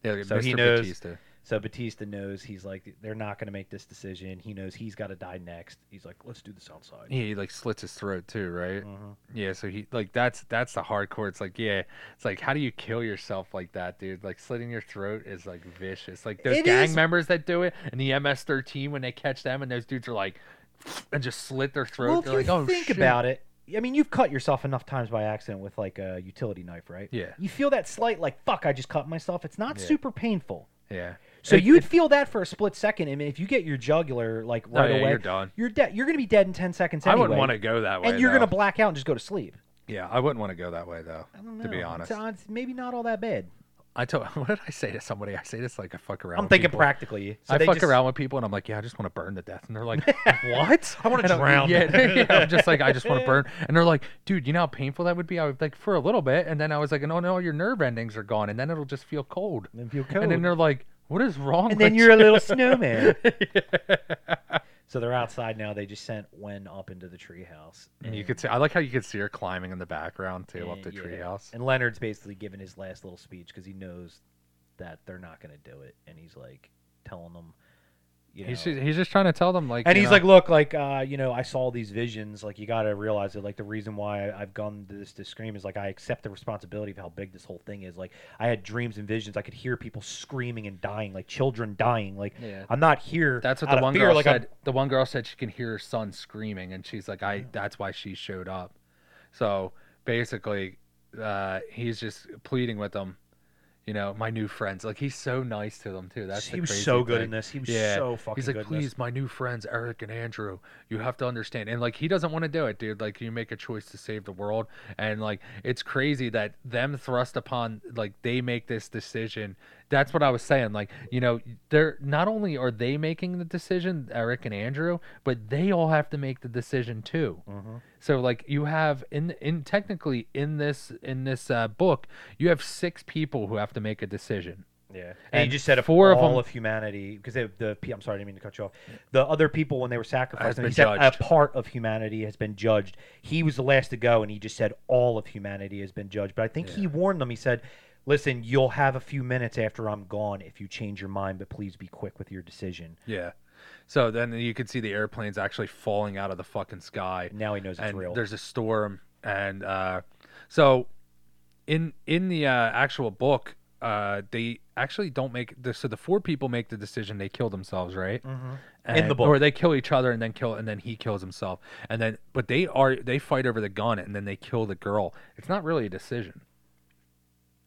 Yeah. So Mr. he knows- Batista. So Batista knows he's like they're not going to make this decision. He knows he's got to die next. He's like, let's do this outside. Yeah, he like slits his throat too, right? Mhm. Yeah, so he like that's that's the hardcore. It's like yeah, it's like how do you kill yourself like that, dude? Like slitting your throat is like vicious. Like those It gang is- members that do it and the MS-13 when they catch them and those dudes are like and just slit their throat. Well, if They're you like, oh think shit. about it, I mean, you've cut yourself enough times by accident with like a utility knife, right? Yeah. You feel that slight like fuck, I just cut myself. It's not Yeah. super painful. Yeah. So It- you'd it- feel that for a split second. I mean, if you get your jugular like Oh, right yeah, away, you're done. You're dead. You're gonna be dead in ten seconds. I wouldn't want to go that way. and you're though. gonna black out and just go to sleep. Yeah, I wouldn't want to go that way though. I don't know. To be honest, it's, maybe not all that bad. I told what did I say to somebody? I say this like I fuck around. I'm thinking people. practically. So I fuck just- around with people and I'm like, yeah, I just want to burn to death, and they're like, what? I And I'm- drown. Yeah, yeah, I'm just like, I just want to burn, and they're like, dude, you know how painful that would be? I was like, for a little bit, and then I was like, no, no, your nerve endings are gone, and then it'll just feel cold, And feel and then they're like, what is wrong? With And then you're a little snowman. so they're outside now. They just sent Wen up into the treehouse. And you could see, I like how you could see her climbing in the background too, up eh, the yeah. treehouse. And Leonard's basically giving his last little speech because he knows that they're not going to do it, and he's like telling them, you know, He's just, he's just trying to tell them like, and he's know, like, look, like uh, you know, I saw these visions. Like you got to realize that, like the reason why I've gone to this to scream is like I accept the responsibility of how big this whole thing is. Like I had dreams and visions. I could hear people screaming and dying, like children dying. Like Yeah. I'm not here. That's what the one fear. girl like, I'm- said. The one girl said she can hear her son screaming, and she's like, "I." That's why she showed up. So basically, uh, he's just pleading with them. You know, my new friends. Like he's so nice to them too. That's he was crazy so good thing. in this. He was Yeah. so fucking He's like, good. in this. please, my new friends, Eric and Andrew, you have to understand. And like, he doesn't want to do it, dude. Like, you make a choice to save the world, and like, it's crazy that them thrust upon, like, they make this decision. That's what I was saying. Like, you know, they're not only are they making the decision, Eric and Andrew, but they all have to make the decision too. Mhm. So like you have in in technically in this in this uh, book you have six people who have to make a decision. Yeah, and, And he just said four of all them- of humanity because the I'm sorry, I didn't mean to cut you off. The other people when they were sacrificed, he said a part of humanity has been judged. He was the last to go, and he just said all of humanity has been judged. But I think he warned them. He said, "Listen, you'll have a few minutes after I'm gone if you change your mind, but please be quick with your decision." Yeah. So then you can see the airplanes actually falling out of the fucking sky. Now he knows it's and real. there's a storm and uh so in in the uh, actual book uh they actually don't make the so the four people make the decision they kill themselves right Mm-hmm. In the book. or they kill each other and then kill and then he kills himself and then but they are they fight over the gun and then they kill the girl it's not really a decision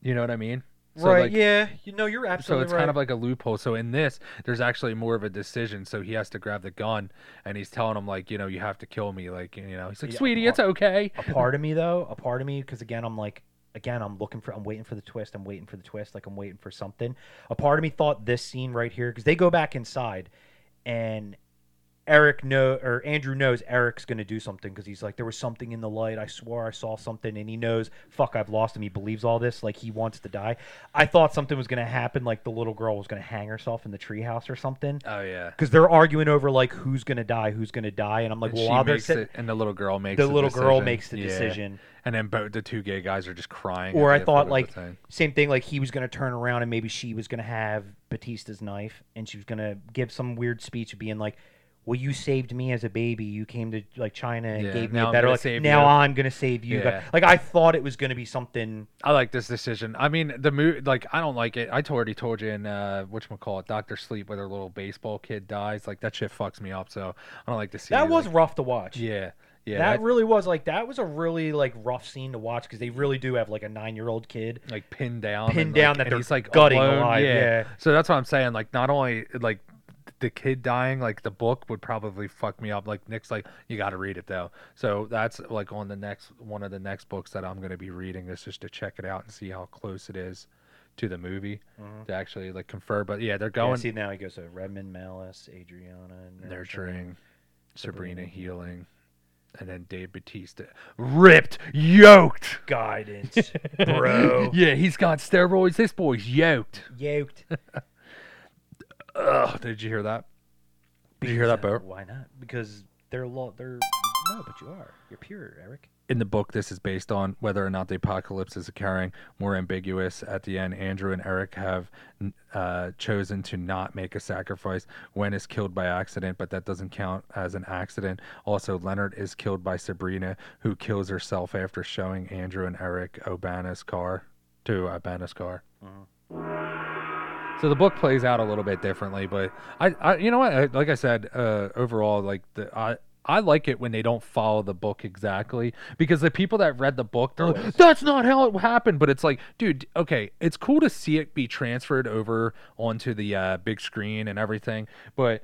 you know what i mean So, right? like, yeah, you know you're absolutely. so it's right. kind of like a loophole. So in this, there's actually more of a decision. So he has to grab the gun, and he's telling him like, you know, you have to kill me. Like, you know, he's like, Yeah, sweetie, a it's okay. a part of me though a part of me because again i'm like again i'm looking for i'm waiting for the twist i'm waiting for the twist like i'm waiting for something a part of me thought this scene right here because they go back inside and eric know or andrew knows eric's going to do something because he's like there was something in the light i swore i saw something and he knows fuck i've lost him he believes all this like he wants to die i thought something was going to happen like the little girl was going to hang herself in the treehouse or something Oh yeah. because they're arguing over like who's going to die who's going to die and i'm like And well while they're sit- it, and the little girl makes the the little girl decision. makes the Yeah. decision and then both the two gay guys are just crying. Or I thought foot of the like thing. same thing, like he was gonna turn around and maybe she was gonna have Batista's knife and she was gonna give some weird speech of being like, "Well, you saved me as a baby. You came to like China and Yeah, gave me now a I'm better gonna life. save Now you." I'm gonna save you." Yeah. Like I thought it was gonna be something. I like this decision. I mean, the movie, like, I don't like it. I already told you in uh, which call it, Doctor Sleep, where their little baseball kid dies. Like that shit fucks me up. So I don't like to see. That was like- rough to watch. yeah, yeah. that that- really was like that was a really like rough scene to watch because they really do have like a nine year old kid. like pinned down, Pinned and, down like, that and they're he's like gutting alone. alive, yeah. So that's what I'm saying. Like, not only like the kid dying, like the book, would probably fuck me up. Like Nick's like, you got to read it though. So that's like on the next one of the next books that I'm gonna be reading This is just to check it out and see how close it is to the movie to actually like confer. But yeah, they're Mm-hmm. Yeah, going see now he goes to Redmond, Malice, Adriana, nurturing, Sabrina Sabrina healing, and then Dave Batista ripped, yoked. guidance, bro. yeah, he's got steroids. This boy's yoked. Yoked. Ugh, did you hear that? Did you hear that, Bo? Why not? Because they're a lo- they're no, but you are. You're pure, Eric. In the book, this is based on whether or not the apocalypse is occurring. More ambiguous. At the end, Andrew and Eric have uh, chosen to not make a sacrifice. Wen is killed by accident, but that doesn't count as an accident. Also, Leonard is killed by Sabrina, who kills herself after showing Andrew and Eric O'Bannon's car to O'Bannon's car. So the book plays out a little bit differently, but I, I you know what, I, like I said, uh, overall, like the I. I like it when they don't follow the book exactly because the people that read the book, they're like, "That's not how it happened." But it's like, dude, okay, it's cool to see it be transferred over onto the uh, big screen and everything, but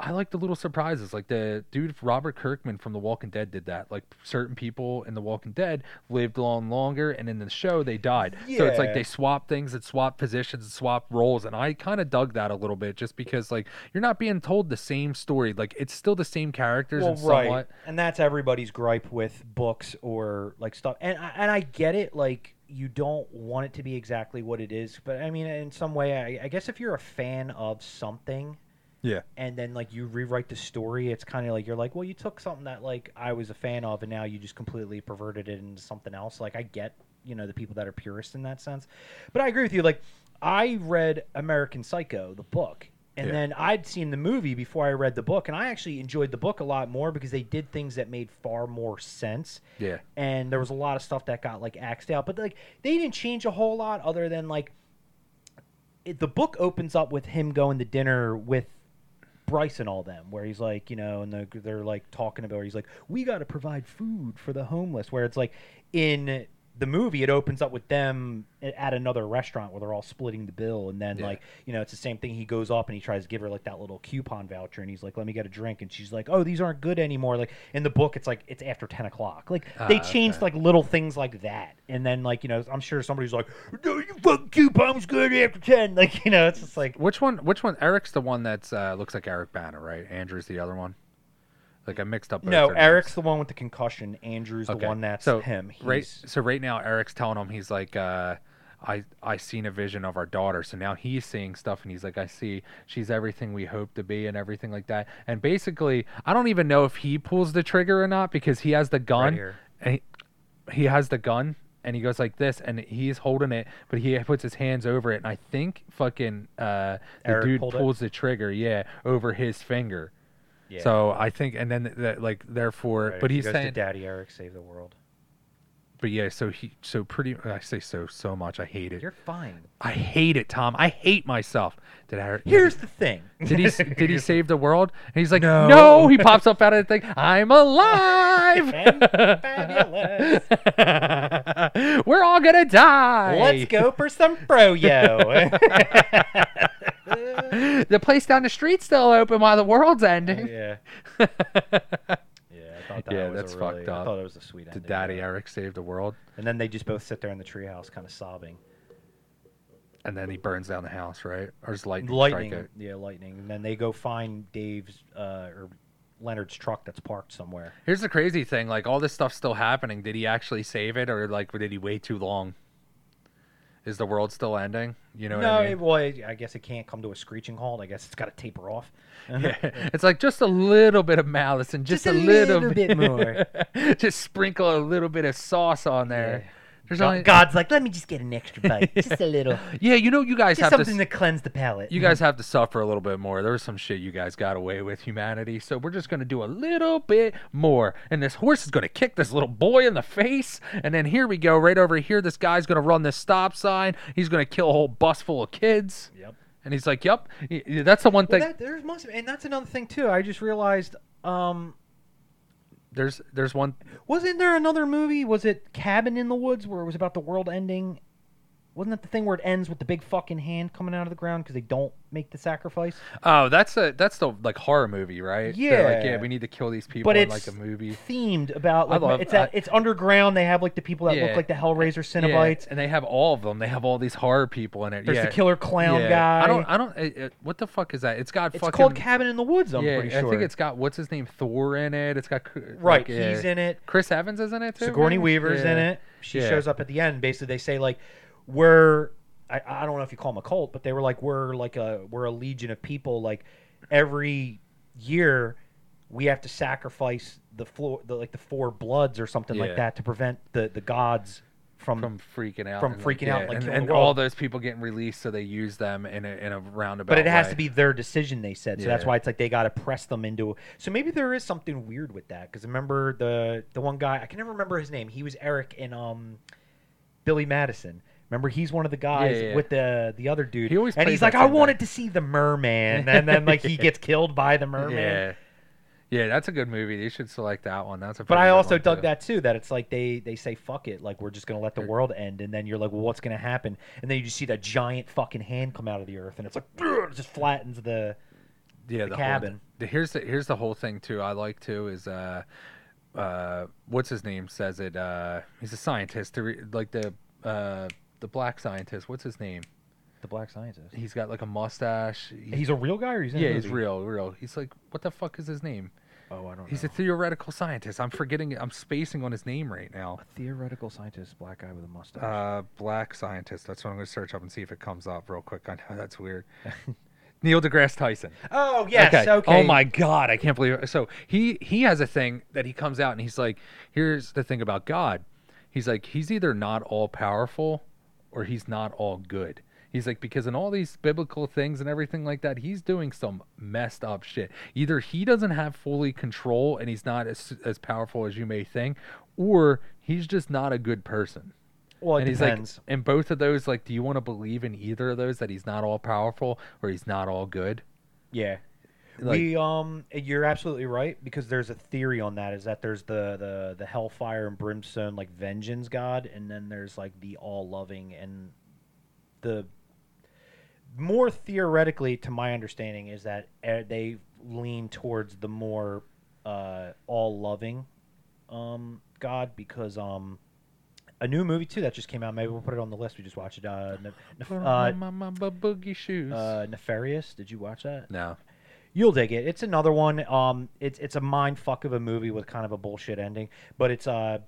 I like the little surprises. Like the dude Robert Kirkman from The Walking Dead did that. Like certain people in The Walking Dead lived long longer, and in the show they died. Yeah. So it's like they swap things and swap positions and swap roles, and I kind of dug that a little bit, just because like you're not being told the same story. Like it's still the same characters Well, and right, somewhat. and that's everybody's gripe with books or like stuff. And I, and I get it. Like you don't want it to be exactly what it is, but I mean, in some way, I, I guess if you're a fan of something. Yeah. and then like you rewrite the story it's kind of like you're like well you took something that like i was a fan of and now you just completely perverted it into something else like i get you know the people that are purists in that sense but i agree with you like i read american psycho the book and Yeah. then i'd seen the movie before i read the book and i actually enjoyed the book a lot more because they did things that made far more sense Yeah. and there was a lot of stuff that got like axed out but like they didn't change a whole lot other than like it, the book opens up with him going to dinner with Bryce and all them, where he's like, you know, and they're, they're like talking about, he's like, we got to provide food for the homeless. Where it's like in the movie, it opens up with them at another restaurant where they're all splitting the bill, and then Yeah. like, you know, it's the same thing. He goes up and he tries to give her like that little coupon voucher, and he's like, let me get a drink, and she's like, oh, these aren't good anymore. Like in the book, it's like it's after ten o'clock. Like they Ah, changed okay. like little things like that, and then like you know, I'm sure somebody's like, no, you fucking coupons good after ten. Like you know, it's just like. Which one? Which one? Eric's the one that's uh, looks like Eric Bana, right? Andrew's the other one. Like I mixed up. No, Eric's names. the one with the concussion. Andrew's the one that's so him. He's, right. So right now, Eric's telling him he's like, uh, I I seen a vision of our daughter. So now he's seeing stuff, and he's like, I see she's everything we hope to be, and everything like that. And basically, I don't even know if he pulls the trigger or not because he has the gun. here. and he, he has the gun. And he goes like this, and he's holding it, but he puts his hands over it, and I think fucking uh, the Eric dude pulled it? pulls the trigger, yeah, over his finger. Yeah. So I think, and then that like therefore, Right, but he he's goes to saying, Daddy Eric save the world. But yeah, so he, so pretty. I say so so much. I hate it. You're fine. I hate it, Tom. I hate myself. Did I? Here's the thing. Did he did he save the world? And he's like, No. no. He pops up out of the thing. I'm alive. And fabulous. We're all gonna die. Let's go for some froyo. the place down the street's still open while the world's ending. yeah. Yeah, thought that Yeah, was that's a really, fucked up. I thought it was a sweet ending. Did Daddy yeah. Eric save the world? And then they just both sit there in the treehouse, kind of sobbing. And then he burns down the house, right? Or is lightning, lightning, strike it? yeah, lightning. And then they go find Dave's uh, or Leonard's truck that's parked somewhere. Here's the crazy thing: like all this stuff's still happening. Did he actually save it, or like did he wait too long? Is the world still ending? You know no, what I mean? well, I guess it can't come to a screeching halt. I guess it's got to taper off. Yeah. It's like just a little bit of malice and just, Just a little, little bit more. just sprinkle a little bit of sauce on there. There's God- only God's like, let me just get an extra bite, just a little, yeah. You know, you guys just have something s- to cleanse the palate. You guys have to suffer a little bit more. There was some shit you guys got away with humanity, so we're just gonna do a little bit more. And this horse is gonna kick this little boy in the face, and then here we go, right over here. This guy's gonna run this stop sign. He's gonna kill a whole bus full of kids. Yep. And he's like, "Yep, Y- y- that's the one Well, thing." that, there's must, and that's another thing too. I just realized, um, There's there's one. wasn't there another movie? Was it Cabin in the Woods, where it was about the world ending? Wasn't that the thing where it ends with the big fucking hand coming out of the ground because they don't make the sacrifice? Oh, that's a that's the like horror movie, right? They're like, Yeah. yeah, we need to kill these people But in it's like a movie. themed about I like love- it's at, I- it's underground. They have like the people that Yeah. look like the Hellraiser Yeah, Cenobites. and they have all of them. They have all these horror people in it. There's yeah. the killer clown yeah. guy. I don't. I don't. It, it- what the fuck is that? It's got it's fucking. called Cabin in the Woods. I'm yeah, pretty sure. I think it's got what's his name Thor in it. It's got right. like, yeah. He's in it. Chris Evans is in it too. Sigourney right? Weaver's in Yeah. it. She Yeah. shows up at the end. Basically, they say like, we're I, I don't know if you call them a cult, but they were like we're like a we're a legion of people. Like every year, we have to sacrifice the floor, the, like the four bloods or something Yeah. like that to prevent the the gods from. From freaking out, from and, freaking out, like and, killing and all those people getting released, so they use them in a in a roundabout. but it has way. to be their decision, they said. So that's Yeah. why it's like they got to press them into. So maybe there is something weird with that. Because remember the the one guy I can never remember his name. He was Eric in um, Billy Madison. Remember, he's one of the guys Yeah, yeah. with the the other dude. He always and he's like, I same guy." wanted to see the merman, and then like he gets killed by the merman. Yeah, yeah, that's a good movie. You should select that one. That's a. But I also dug too. that too. That it's like they they say fuck it, like we're just gonna let the world end, and then you're like, well, what's gonna happen? And then you just see that giant fucking hand come out of the earth, and it's like it just flattens the. yeah, the whole- cabin. the, here's the here's the whole thing too. I like too is uh, uh, what's his name says it. Uh, he's a scientist. The re- like the uh the black scientist. What's his name? The black scientist. He's got like a mustache. He- He's a real guy, or he's in a yeah, he's movie? real, real. He's like, what the fuck is his name? Oh, I don't know. He's know. a theoretical scientist. I'm forgetting. I'm spacing on his name right now. a theoretical scientist, black guy with a mustache. Uh, black scientist. That's what I'm going to search up and see if it comes up real quick. I know that's weird. Neil deGrasse Tyson. oh yes, okay. Oh my god, I can't believe it. So he he has a thing that he comes out and he's like, here's the thing about God. He's like, he's either not all powerful or he's not all good. He's like, because in all these biblical things and everything like that, he's doing some messed up shit. Either he doesn't have fully control and he's not as, as powerful as you may think, or he's just not a good person. Well, it and he's depends. like, in both of those, like, do you want to believe in either of those that he's not all powerful or he's not all good? Yeah. Like- we um you're absolutely right because there's a theory on that is that there's the the the hellfire and brimstone like vengeance god and then there's like the all loving and the more theoretically to my understanding is that eh, they lean towards the more uh all loving um god because um a new movie too that just came out maybe we'll put it on the list we just watched it uh, ne- nef- uh, my, my, my boogie shoes. uh nefarious did you watch that no. You'll dig it. It's another one. Um, it's it's a mind fuck of a movie with kind of a bullshit ending, but it's uh,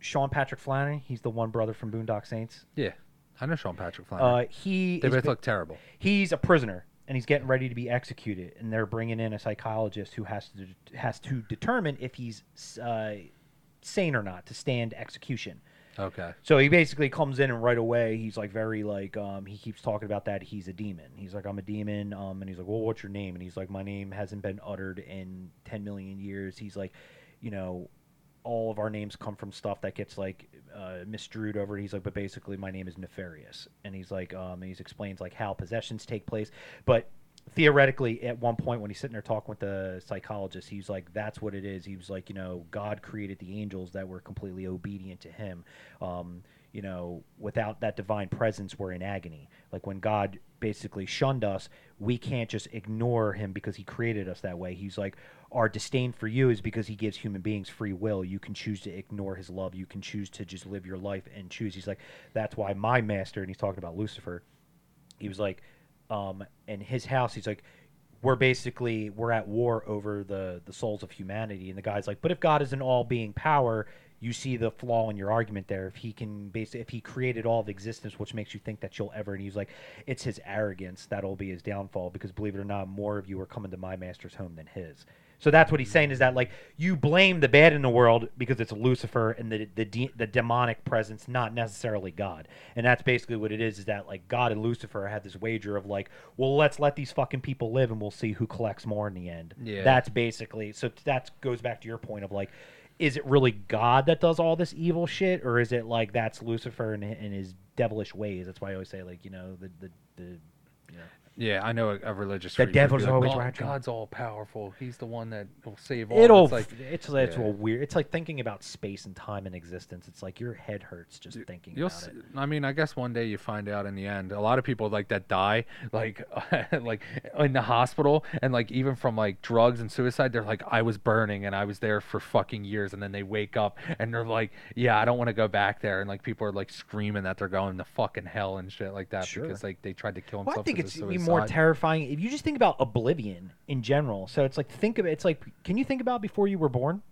Sean Patrick Flanery. He's the one brother from Boondock Saints. Yeah. I know Sean Patrick Flanery. Uh, he they is both look terrible. he's a prisoner and he's getting ready to be executed, and they're bringing in a psychologist who has to has to determine if he's uh, sane or not to stand execution. Okay. So he basically comes in and right away he's like very like um he keeps talking about that he's a demon. He's like I'm a demon um and he's like well what's your name and he's like my name hasn't been uttered in 10 million years. He's like you know all of our names come from stuff that gets like uh, misdrewed over. He's like, but basically, my name is Nefarious, and he's like, um, and he explains like how possessions take place. But theoretically, at one point when he's sitting there talking with the psychologist, he's like, that's what it is. He was like, you know, God created the angels that were completely obedient to Him. Um, you know, without that divine presence, we're in agony. Like when God basically shunned us, we can't just ignore Him because He created us that way. He's like, our disdain for you is because He gives human beings free will. You can choose to ignore His love. You can choose to just live your life and choose. He's like, that's why my master, and he's talking about Lucifer. He was like, um, in his house, he's like, we're basically we're at war over the the souls of humanity. And the guy's like but if god is an all-being power you see the flaw in your argument there. If he can basically if he created all of existence which makes you think that you'll ever and he's like it's his arrogance that'll be his downfall because believe it or not more of you are coming to my master's home than his so that's what he's saying is that like you blame the bad in the world because it's Lucifer and the the de- the demonic presence, not necessarily God. And that's basically what it is. Is that like God and Lucifer had this wager of like, well, let's let these fucking people live and we'll see who collects more in the end. Yeah. That's basically so that goes back to your point of like, is it really God that does all this evil shit, or is it like that's Lucifer and, and his devilish ways? That's why I always say like you know the the the you know Yeah, I know a, a religious. The freak would be devil's like, always oh, "God- watching." God's all powerful. He's the one that will save all. It'll. It's like, it's it's yeah. a weird. It's like thinking about space and time and existence. It's like your head hurts just thinking You'll. about s- it. I mean, I guess one day you find out in the end. A lot of people like that die, like, like in the hospital, and like even from like drugs and suicide. They're like, I was burning and I was there for fucking years, and then they wake up and they're like, Yeah, I don't want to go back there, and like people are like screaming that they're going to fucking hell and shit like that Sure. because like they tried to kill Well, themselves. I think it's more suicide. terrifying if you just think about oblivion in general. So it's like think of it. It's like, can you think about before you were born?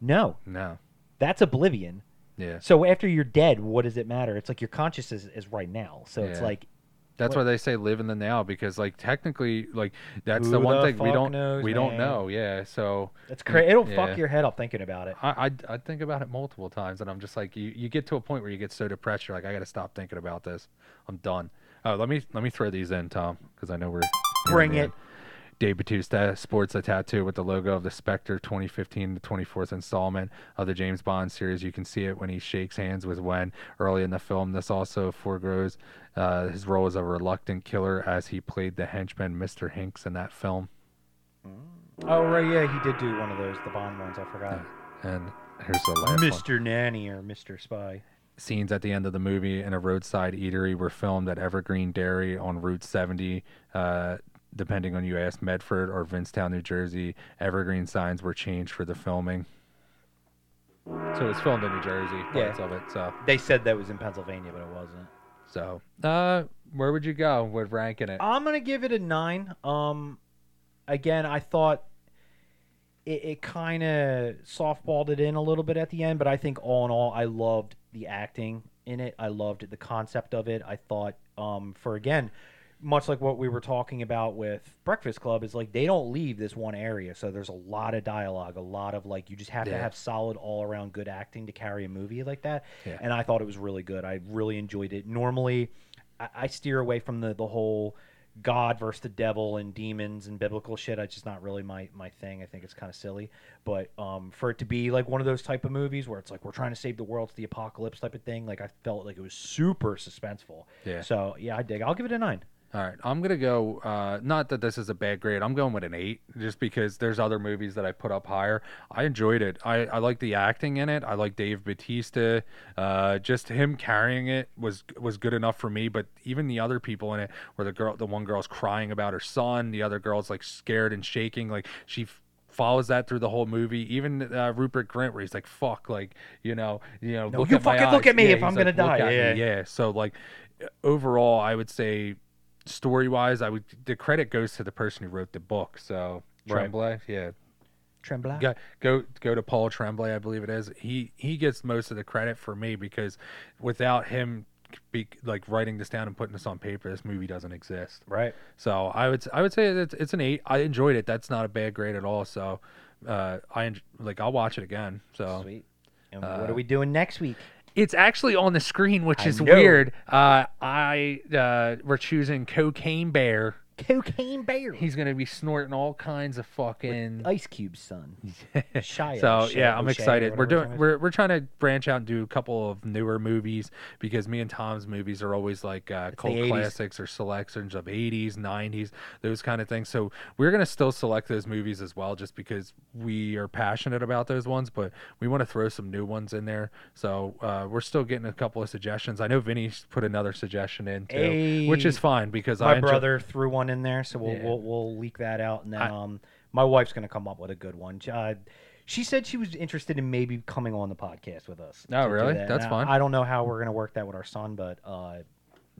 No, no. that's oblivion. Yeah. So after you're dead, what does it matter? It's like your consciousness is, is right now. So it's like That's What- why they say live in the now because like technically like that's Who the one the thing we don't knows, we don't know. Yeah. So it's crazy. it'll Yeah. fuck your head up thinking about it. I, I I think about it multiple times and I'm just like you, you get to a point where you get so depressed you're like I got to stop thinking about this. I'm done. Oh, let me let me throw these in, Tom, because I know we're Bring it. Dave Batista sports a tattoo with the logo of the Spectre 2015 to 24th installment of the James Bond series. You can see it when he shakes hands with Wen early in the film. This also foregrows uh, his role as a reluctant killer as he played the henchman Mr. Hinx in that film. Oh right, yeah, he did do one of those, the Bond ones. I forgot. And here's the last one. Mr. Nanny or Mr. Spy. Scenes at the end of the movie in a roadside eatery were filmed at Evergreen Dairy on Route 70. Uh, depending on you asked Medford or Vincentown, New Jersey, Evergreen signs were changed for the filming. So it was filmed in New Jersey, Yeah. parts of it. So, They said that was in Pennsylvania, but it wasn't. so uh, where would you go with ranking it? I'm gonna give it a nine. Um, again, I thought it, it kind of softballed it in a little bit at the end, but I think all in all, I loved the acting in it. I loved the concept of it. I thought, um, for again, much like what we were talking about with Breakfast Club, is like they don't leave this one area, so there's a lot of dialogue, a lot of like you just have to have solid all around good acting to carry a movie like that. Yeah. And I thought it was really good. I really enjoyed it. Normally, I, I steer away from the the whole God versus the devil and demons and biblical shit. It's just not really my my thing. I think it's kind of silly. But um, for it to be like one of those type of movies where it's like we're trying to save the world, it's the apocalypse type of thing. Like I felt like it was super suspenseful. Yeah. So yeah, I dig. I'll give it a nine. All right, I'm gonna go. Uh, not that this is a bad grade. I'm going with an eight, just because there's other movies that I put up higher. I enjoyed it. I, I like the acting in it. I like Dave Batista. Uh, just him carrying it was was good enough for me. But even the other people in it, where the girl, the one girl's crying about her son, the other girl's like scared and shaking, like she. f- follows that through the whole movie even uh, rupert grint where he's like fuck like you know you know No, look you at fucking look at me Yeah, if I'm he's gonna die." at me." Yeah. yeah so like overall i would say story wise, I would the credit goes to the person who wrote the book. So Right. Tremblay, yeah, Tremblay. go go go to Paul Tremblay, I believe it is. He he gets most of the credit for me because without him be like writing this down and putting this on paper, this movie doesn't exist. Right. So I would I would say it's it's an eight. I enjoyed it. That's not a bad grade at all. So uh, I like I'll watch it again. So Sweet. And uh, what are we doing next week? It's actually on the screen, which I is know. weird. Uh, I uh, we're choosing Cocaine Bear. Cocaine Bear. He's gonna be snorting all kinds of fucking. Ice Cube's son. Shia. so Shia, yeah, I'm O'Shea, excited. We're whatever his doing name is. we're we're trying to branch out and do a couple of newer movies because me and Tom's movies are always like uh, cult 80s. classics or selections of 80s, 90s, those kind of things. So we're gonna still select those movies as well, just because we are passionate about those ones. But we want to throw some new ones in there. So uh, we're still getting a couple of suggestions. I know Vinny's put another suggestion in too, which Hey. is fine because My I enjoy- brother threw one in there, so we'll Yeah. we'll, we'll leak that out, and then I- um, my wife's gonna come up with a good one. Uh, she said she was interested in maybe coming on the podcast with us. Oh, really? that. That's Now, fine. I don't know how we're gonna work that with our son, but uh,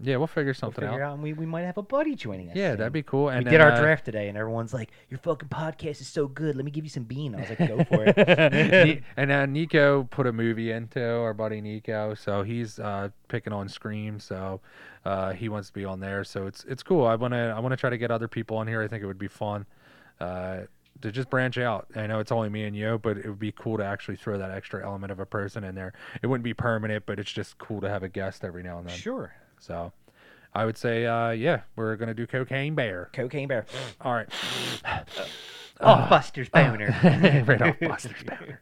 yeah, we'll figure we'll something figure out. out, and we, we might have a buddy joining us. Yeah, soon. that'd be cool. And we then, did our uh, draft today, and everyone's like, "Your fucking podcast is so good. Let me give you some bean." I was like, "Go for it." And uh, Nico put a movie into our buddy Nico, so he's uh, picking on Scream, so uh, he wants to be on there. So it's it's cool. I wanna I wanna try to get other people on here. I think it would be fun uh, to just branch out. I know it's only me and you, but it would be cool to actually throw that extra element of a person in there. It wouldn't be permanent, but it's just cool to have a guest every now and then. sure. So I would say, uh, yeah, we're going to do Cocaine Bear. Cocaine Bear. All right. Off uh, Buster's boner. Uh, right off Buster's boner.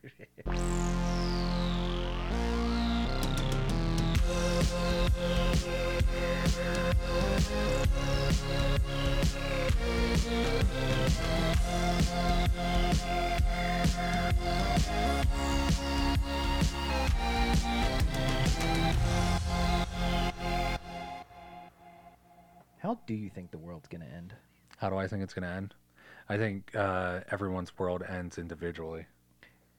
How do you think the world's gonna end? How do I think it's gonna end? I think uh, everyone's world ends individually.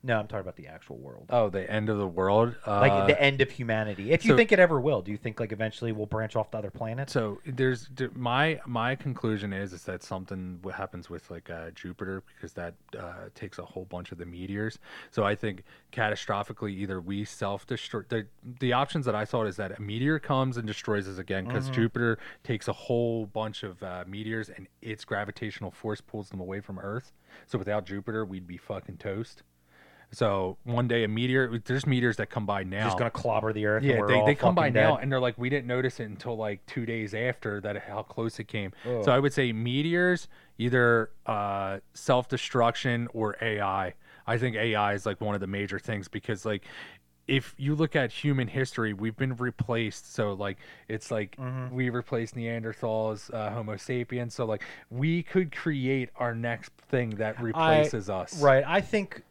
No, I'm talking about the actual world. Oh, the end of the world. Uh, like the end of humanity. If you so- think it ever will, do you think like eventually we'll branch off to other planets? So there's my my conclusion is is that something what happens with like uh, Jupiter because that uh, takes a whole bunch of the meteors. So I think catastrophically either we self destroy the the options that I thought is that a meteor comes and destroys us again because Jupiter takes a whole bunch of uh, meteors and its gravitational force pulls them away from Earth. So without Jupiter, we'd be fucking toast. So one day a meteor, there's meteors that come by now. Just gonna clobber the Earth. Yeah, they, they come by fucking now and they're like, we didn't notice it until like two days after that how close it came. Ugh. So I would say meteors, either uh, self destruction or AI. I think AI is like one of the major things because like if you look at human history, we've been replaced. So like it's like Mm-hmm. we replaced Neanderthals, uh, Homo sapiens. So like we could create our next thing that replaces us. Right. I think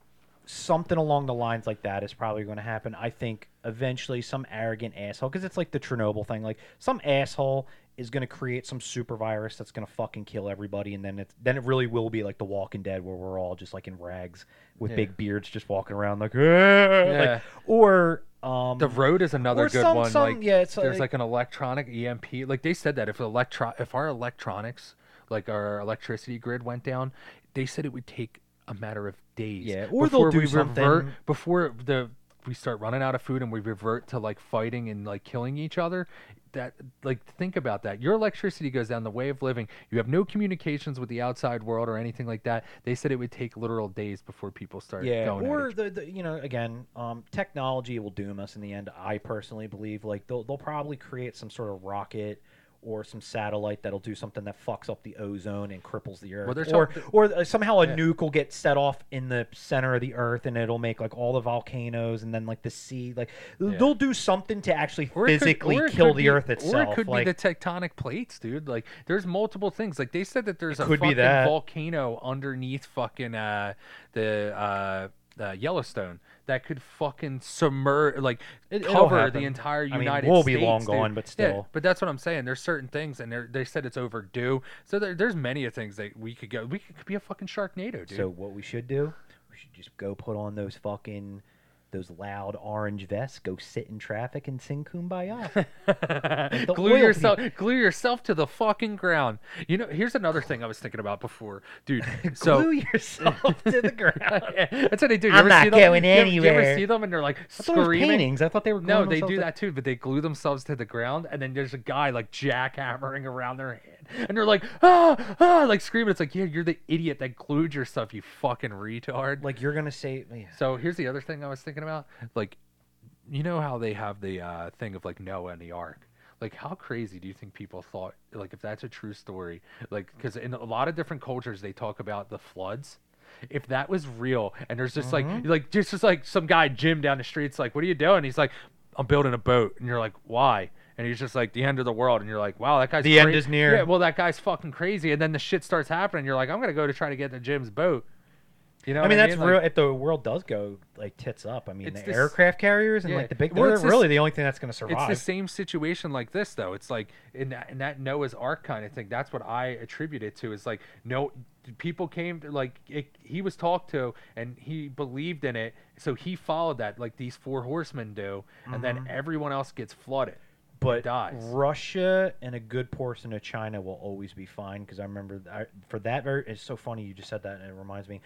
something along the lines like that is probably going to happen. I think eventually some arrogant asshole, because it's like the Chernobyl thing, like some asshole is going to create some super virus that's going to fucking kill everybody, and then it's then it really will be like The Walking Dead, where we're all just like in rags with Yeah. big beards, just walking around like, "Ah," like or um, The road is another good some- one. some- like, yeah, it's there's like- like an electronic EMP. Like they said that if electro, if our electronics, like our electricity grid went down, they said it would take a matter of days. Yeah, or they'll before do we something- revert before the we start running out of food and we revert to like fighting and like killing each other. That like think about that. Your electricity goes down. The way of living. You have no communications with the outside world or anything like that. They said it would take literal days before people start yeah going. or the, the you know again um technology will doom us in the end i personally believe like they'll, they'll probably create some sort of rocket or some satellite that'll do something that fucks up the ozone and cripples the earth there's or or somehow a Yeah. nuke will get set off in the center of the earth and it'll make like all the volcanoes and then like the sea like Yeah. they'll do something to actually Or it could- physically kill the be- earth itself Or it could like be the tectonic plates, dude. Like, there's multiple things. Like they said that there's a could be fucking that. volcano underneath fucking uh, the uh, uh, Yellowstone that could fucking submerge, like It- cover the entire I mean, United we'll States. be long dude. gone, but Yeah, still. but that's what I'm saying. There's certain things, and they said it's overdue. So there, there's many of things that we could go. We could, be a fucking Sharknado, dude. so what we should do we should just go put on those fucking those loud orange vests go sit in traffic and sing kumbaya glue yourself glue yourself to the fucking ground you know here's another thing i was thinking about before dude so glue yourself to the ground. that's what they do you I'm not see them? going You ever- you ever see them and they're like I screaming paintings. I thought they were. no they do to- that too but they glue themselves to the ground and then there's a guy like jackhammering around their head, and they're like ah ah like screaming it's like yeah you're the idiot that glued yourself you fucking retard Like you're gonna say, yeah. so here's the other thing I was thinking about. Like, you know how they have the uh, thing of like Noah and the Ark. Like, how crazy do you think people thought? Like, if that's a true story, like, because in a lot of different cultures they talk about the floods. If that was real, and there's just like, like just just like some guy Jim down the street's like, "What are you doing?" He's like, "I'm building a boat," and you're like, "Why?" And he's just like, "The end of the world," and you're like, "Wow, that guy's The end is near. Yeah, well, that guy's fucking crazy, and then the shit starts happening. You're like, "I'm gonna go to try to get to Jim's boat." You know, I mean, that's Like- real. If the world does go like tits up, I mean, the aircraft carriers and yeah. like the big, Well, they're it's this- really the only thing that's gonna survive. It's the same situation like this though. It's like in that in that Noah's Ark kind of thing. That's what I attribute it to. Is like no people came to like it, he was talked to and he believed in it, so he followed that like these four horsemen do, and then everyone else gets flooded. Mm-hmm. but dies. Russia and a good portion of China will always be fine because I remember I, for that. Very, it's so funny you just said that, and it reminds me.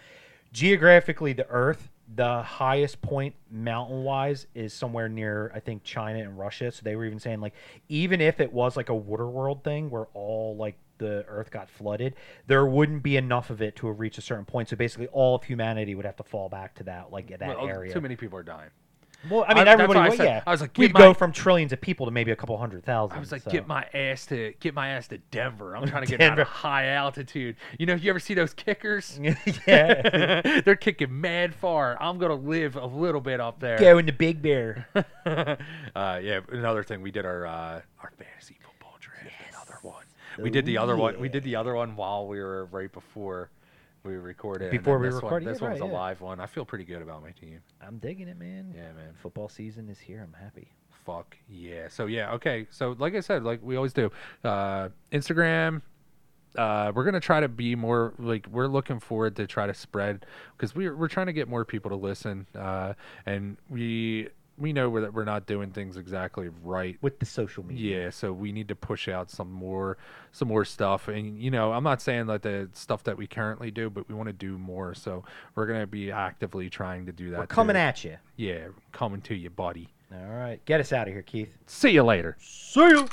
Geographically, the Earth, the highest point mountain wise is somewhere near I think China and Russia. So they were even saying like even if it was like a water world thing where all like the Earth got flooded, there wouldn't be enough of it to have reached a certain point. So basically, all of humanity would have to fall back to that like that Well, area. Too many people are dying. Well, I mean, I- everybody. I said- yeah, I was like, we'd go from trillions of people to maybe a couple hundred thousand. I was like, so. get my ass to get my ass to Denver. I'm trying to get out of high altitude. You know, if you ever see those kickers? yeah. They're kicking mad far. I'm gonna live a little bit up there. Go in the Big Bear. uh, yeah, another thing we did our uh, our fantasy football draft. Another one. We did the Oh, other one. We did the other one while we were right before we recorded. Before we this recorded, One, this yeah, one was right, a yeah. live one. I feel pretty good about my team. I'm digging it, man. Yeah, man. Football season is here. I'm happy. Fuck yeah. So yeah, okay. So like I said, like we always do, uh, Instagram. Uh, we're gonna try to be more like we're looking forward to try to spread because we're we're trying to get more people to listen. Uh, and we we know that we're not doing things exactly right with the social media. Yeah, so we need to push out some more some more stuff. And you know, I'm not saying that the stuff that we currently do, but we want to do more. So we're gonna be actively trying to do that. We're coming too. at you. Yeah, coming to you, buddy. All right, get us out of here, Keith. See you later. See you.